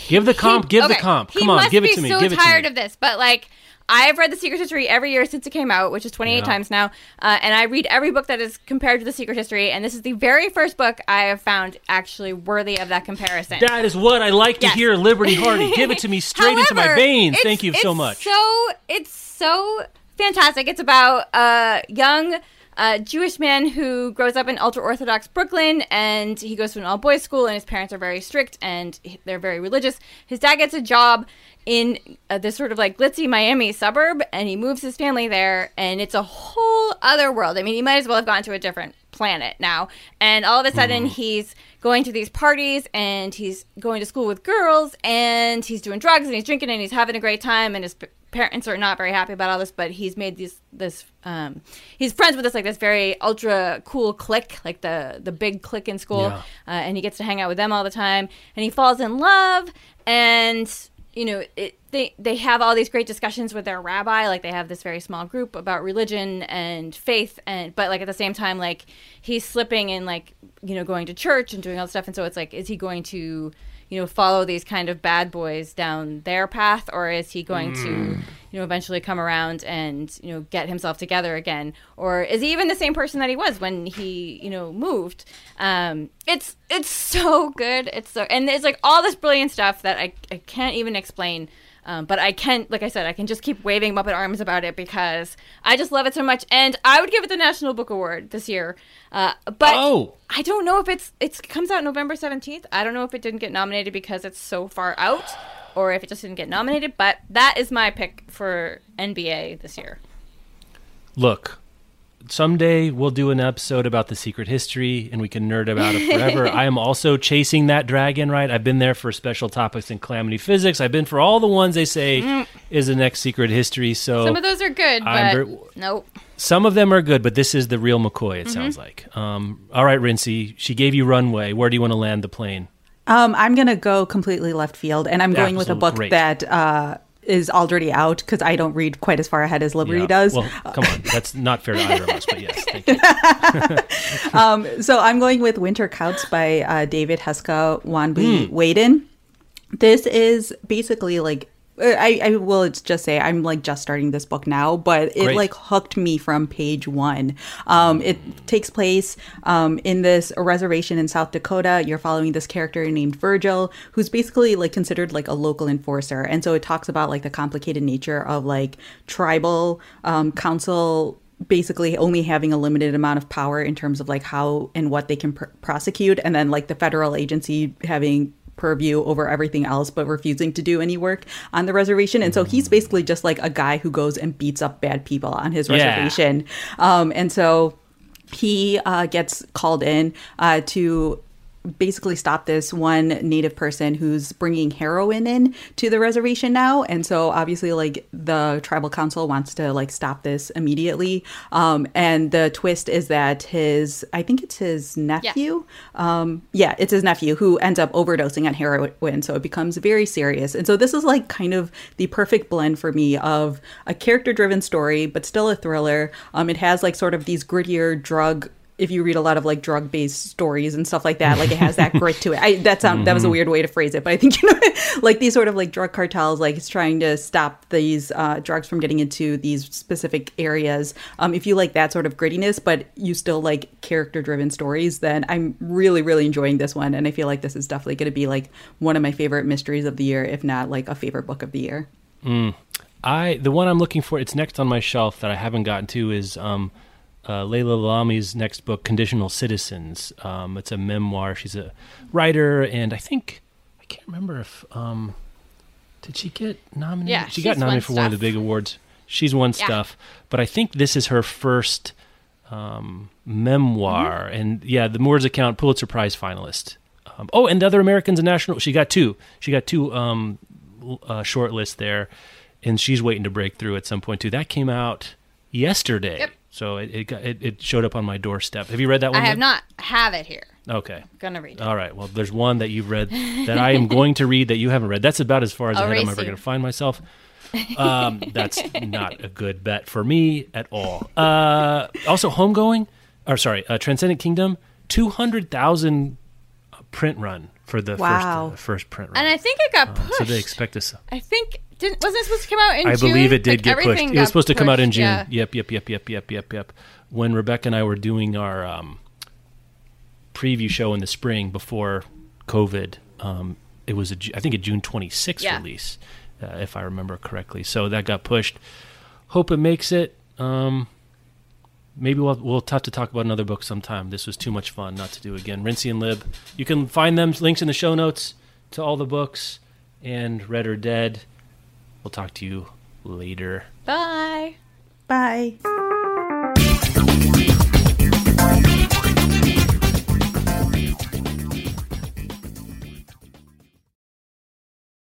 Speaker 1: Give the comp.
Speaker 2: he-
Speaker 1: give the
Speaker 2: okay,
Speaker 1: comp.
Speaker 2: he
Speaker 1: Come on,
Speaker 2: must
Speaker 1: give it
Speaker 2: be
Speaker 1: to me.
Speaker 2: So
Speaker 1: give it to
Speaker 2: tired
Speaker 1: me.
Speaker 2: of this, but like. I've read The Secret History every year since it came out, which is 28
Speaker 1: Yeah.
Speaker 2: times now. Uh, and I read every book that is compared to The Secret History. And this is the very first book I have found actually worthy of that comparison.
Speaker 1: That is what I like to
Speaker 2: Yes.
Speaker 1: hear, Liberty Hardy. Give it to me straight into my veins. Thank you so much.
Speaker 2: So it's so fantastic. It's about a young uh, Jewish man who grows up in ultra Orthodox Brooklyn, and he goes to an all boys school, and his parents are very strict and they're very religious. His dad gets a job in uh, this sort of like glitzy Miami suburb, and he moves his family there, and it's a whole other world. I mean, he might as well have gone to a different planet now. And all of a sudden, he's going to these parties and he's going to school with girls and he's doing drugs and he's drinking and he's having a great time and his parents are not very happy about all this but he's made this this um he's friends with this like this very ultra cool clique like the the big clique in school
Speaker 1: Yeah.
Speaker 2: uh, and he gets to hang out with them all the time and he falls in love and you know it, they they have all these great discussions with their rabbi like they have this very small group about religion and faith and but like at the same time like he's slipping in like you know going to church and doing all this stuff. And so it's like is he going to you know follow these kind of bad boys down their path or is he going to you know eventually come around and you know get himself together again? Or is he even the same person that he was when he you know moved? Um it's it's so good. It's so and it's like all this brilliant stuff that i, I can't even explain um, but I can, like I said, I can just keep waving Muppet arms about it because I just love it so much, and I would give it the National Book Award this year. Uh, but
Speaker 1: Oh.
Speaker 2: I don't know if it's it comes out November seventeenth. I don't know if it didn't get nominated because it's so far out, or if it just didn't get nominated. But that is my pick for NBA this year.
Speaker 1: Look, someday we'll do an episode about the secret history and we can nerd about it forever. I am also chasing that dragon, right? I've been there for special topics in calamity physics. I've been for all the ones they say is the next secret history. So
Speaker 2: Mm. Some of those are good,
Speaker 1: I'm
Speaker 2: but
Speaker 1: very-
Speaker 2: nope.
Speaker 1: Some of them are good, but this is the real McCoy,
Speaker 2: Mm-hmm.
Speaker 1: it sounds like. Um, all right, Rincey, she gave you runway. Where do you want to land the plane?
Speaker 3: Um, I'm gonna go completely left field, and I'm going with a
Speaker 1: Absolute
Speaker 3: book
Speaker 1: great.
Speaker 3: that uh, is already out because I don't read quite as far ahead as Liberty
Speaker 1: Yeah.
Speaker 3: does.
Speaker 1: Well, come on. That's not fair to either of us, but yes, thank you.
Speaker 3: So I'm going with Winter Counts by uh, David Heska Wanbli
Speaker 1: Hmm.
Speaker 3: Weiden. This is basically like I, I will just say I'm like just starting this book now, but it
Speaker 1: Great.
Speaker 3: like hooked me from page one. Um, it takes place um, in this reservation in South Dakota. You're following this character named Virgil, who's basically like considered like a local enforcer, and so it talks about like the complicated nature of like tribal um, council basically only having a limited amount of power in terms of like how and what they can pr- prosecute and then like the federal agency having purview over everything else, but refusing to do any work on the reservation. And so he's basically just like a guy who goes and beats up bad people on his
Speaker 1: Yeah.
Speaker 3: reservation. Um, and so he uh, gets called in uh, to basically stop this one native person who's bringing heroin in to the reservation now. And so obviously like the tribal council wants to like stop this immediately. Um and the twist is that his i think it's his nephew. Yeah. um yeah it's his nephew who ends up overdosing on heroin. So it becomes very serious. And so this is like kind of the perfect blend for me of a character driven story but still a thriller. Um it has like sort of these grittier drug if you read a lot of like drug based stories and stuff like that, like it has that grit to it. I, that sound that was a weird way to phrase it, but I think you know, like these sort of like drug cartels, like it's trying to stop these uh, drugs from getting into these specific areas. Um, if you like that sort of grittiness, but you still like character driven stories, then I'm really really enjoying this one, and I feel like this is definitely going to be like one of my favorite mysteries of the year, if not like a favorite book of the year.
Speaker 1: I the one I'm looking for. It's next on my shelf that I haven't gotten to is um, uh, Laila Lalami's next book, Conditional Citizens. Um, it's a memoir. She's a writer, and I think I can't remember if um, did she get nominated?
Speaker 2: Yeah,
Speaker 1: she got nominated for one of the big awards. She's won
Speaker 2: Yeah.
Speaker 1: stuff, but I think this is her first um, memoir,
Speaker 2: Mm-hmm.
Speaker 1: and yeah, the Moor's Account Pulitzer Prize finalist. Um, oh, and the other Americans in national. She got two. She got two um, uh, short lists there, and she's waiting to break through at some point too. That came out yesterday,
Speaker 2: Yep.
Speaker 1: So it, it got it, it showed up on my doorstep. Have you read that one?
Speaker 2: I have
Speaker 1: yet?
Speaker 2: not have it here.
Speaker 1: Okay.
Speaker 2: Gonna read it.
Speaker 1: All right. Well, there's one that you've read that I am going to read that you haven't read. That's about as far as
Speaker 2: I'll
Speaker 1: ahead I'm ever going to find myself. Um, that's not a good bet for me at all. Uh, also, Homegoing, or sorry, uh, Transcendent Kingdom, two hundred thousand print run for the
Speaker 3: Wow.
Speaker 1: first uh, first print run.
Speaker 2: And I think it got pushed.
Speaker 1: so they expect us.
Speaker 2: I think didn't wasn't it supposed to come out in June?
Speaker 1: I
Speaker 2: June?
Speaker 1: believe it did
Speaker 2: Like,
Speaker 1: get pushed.
Speaker 2: everything
Speaker 1: It
Speaker 2: got
Speaker 1: was supposed to come out in
Speaker 2: pushed,
Speaker 1: June.
Speaker 2: yeah.
Speaker 1: Yep, yep, yep, yep, yep, yep, yep. When Rebecca and I were doing our um, preview show in the spring before COVID, um, it was a Ju- I think a June 26th
Speaker 2: Yeah.
Speaker 1: release, uh, if I remember correctly. So that got pushed. Hope it makes it. Um, maybe we'll we'll have to talk about another book sometime. This was too much fun not to do again. Rincey and Lib. You can find them links in the show notes to all the books and Read or Dead. We'll talk to you later.
Speaker 2: Bye.
Speaker 3: Bye.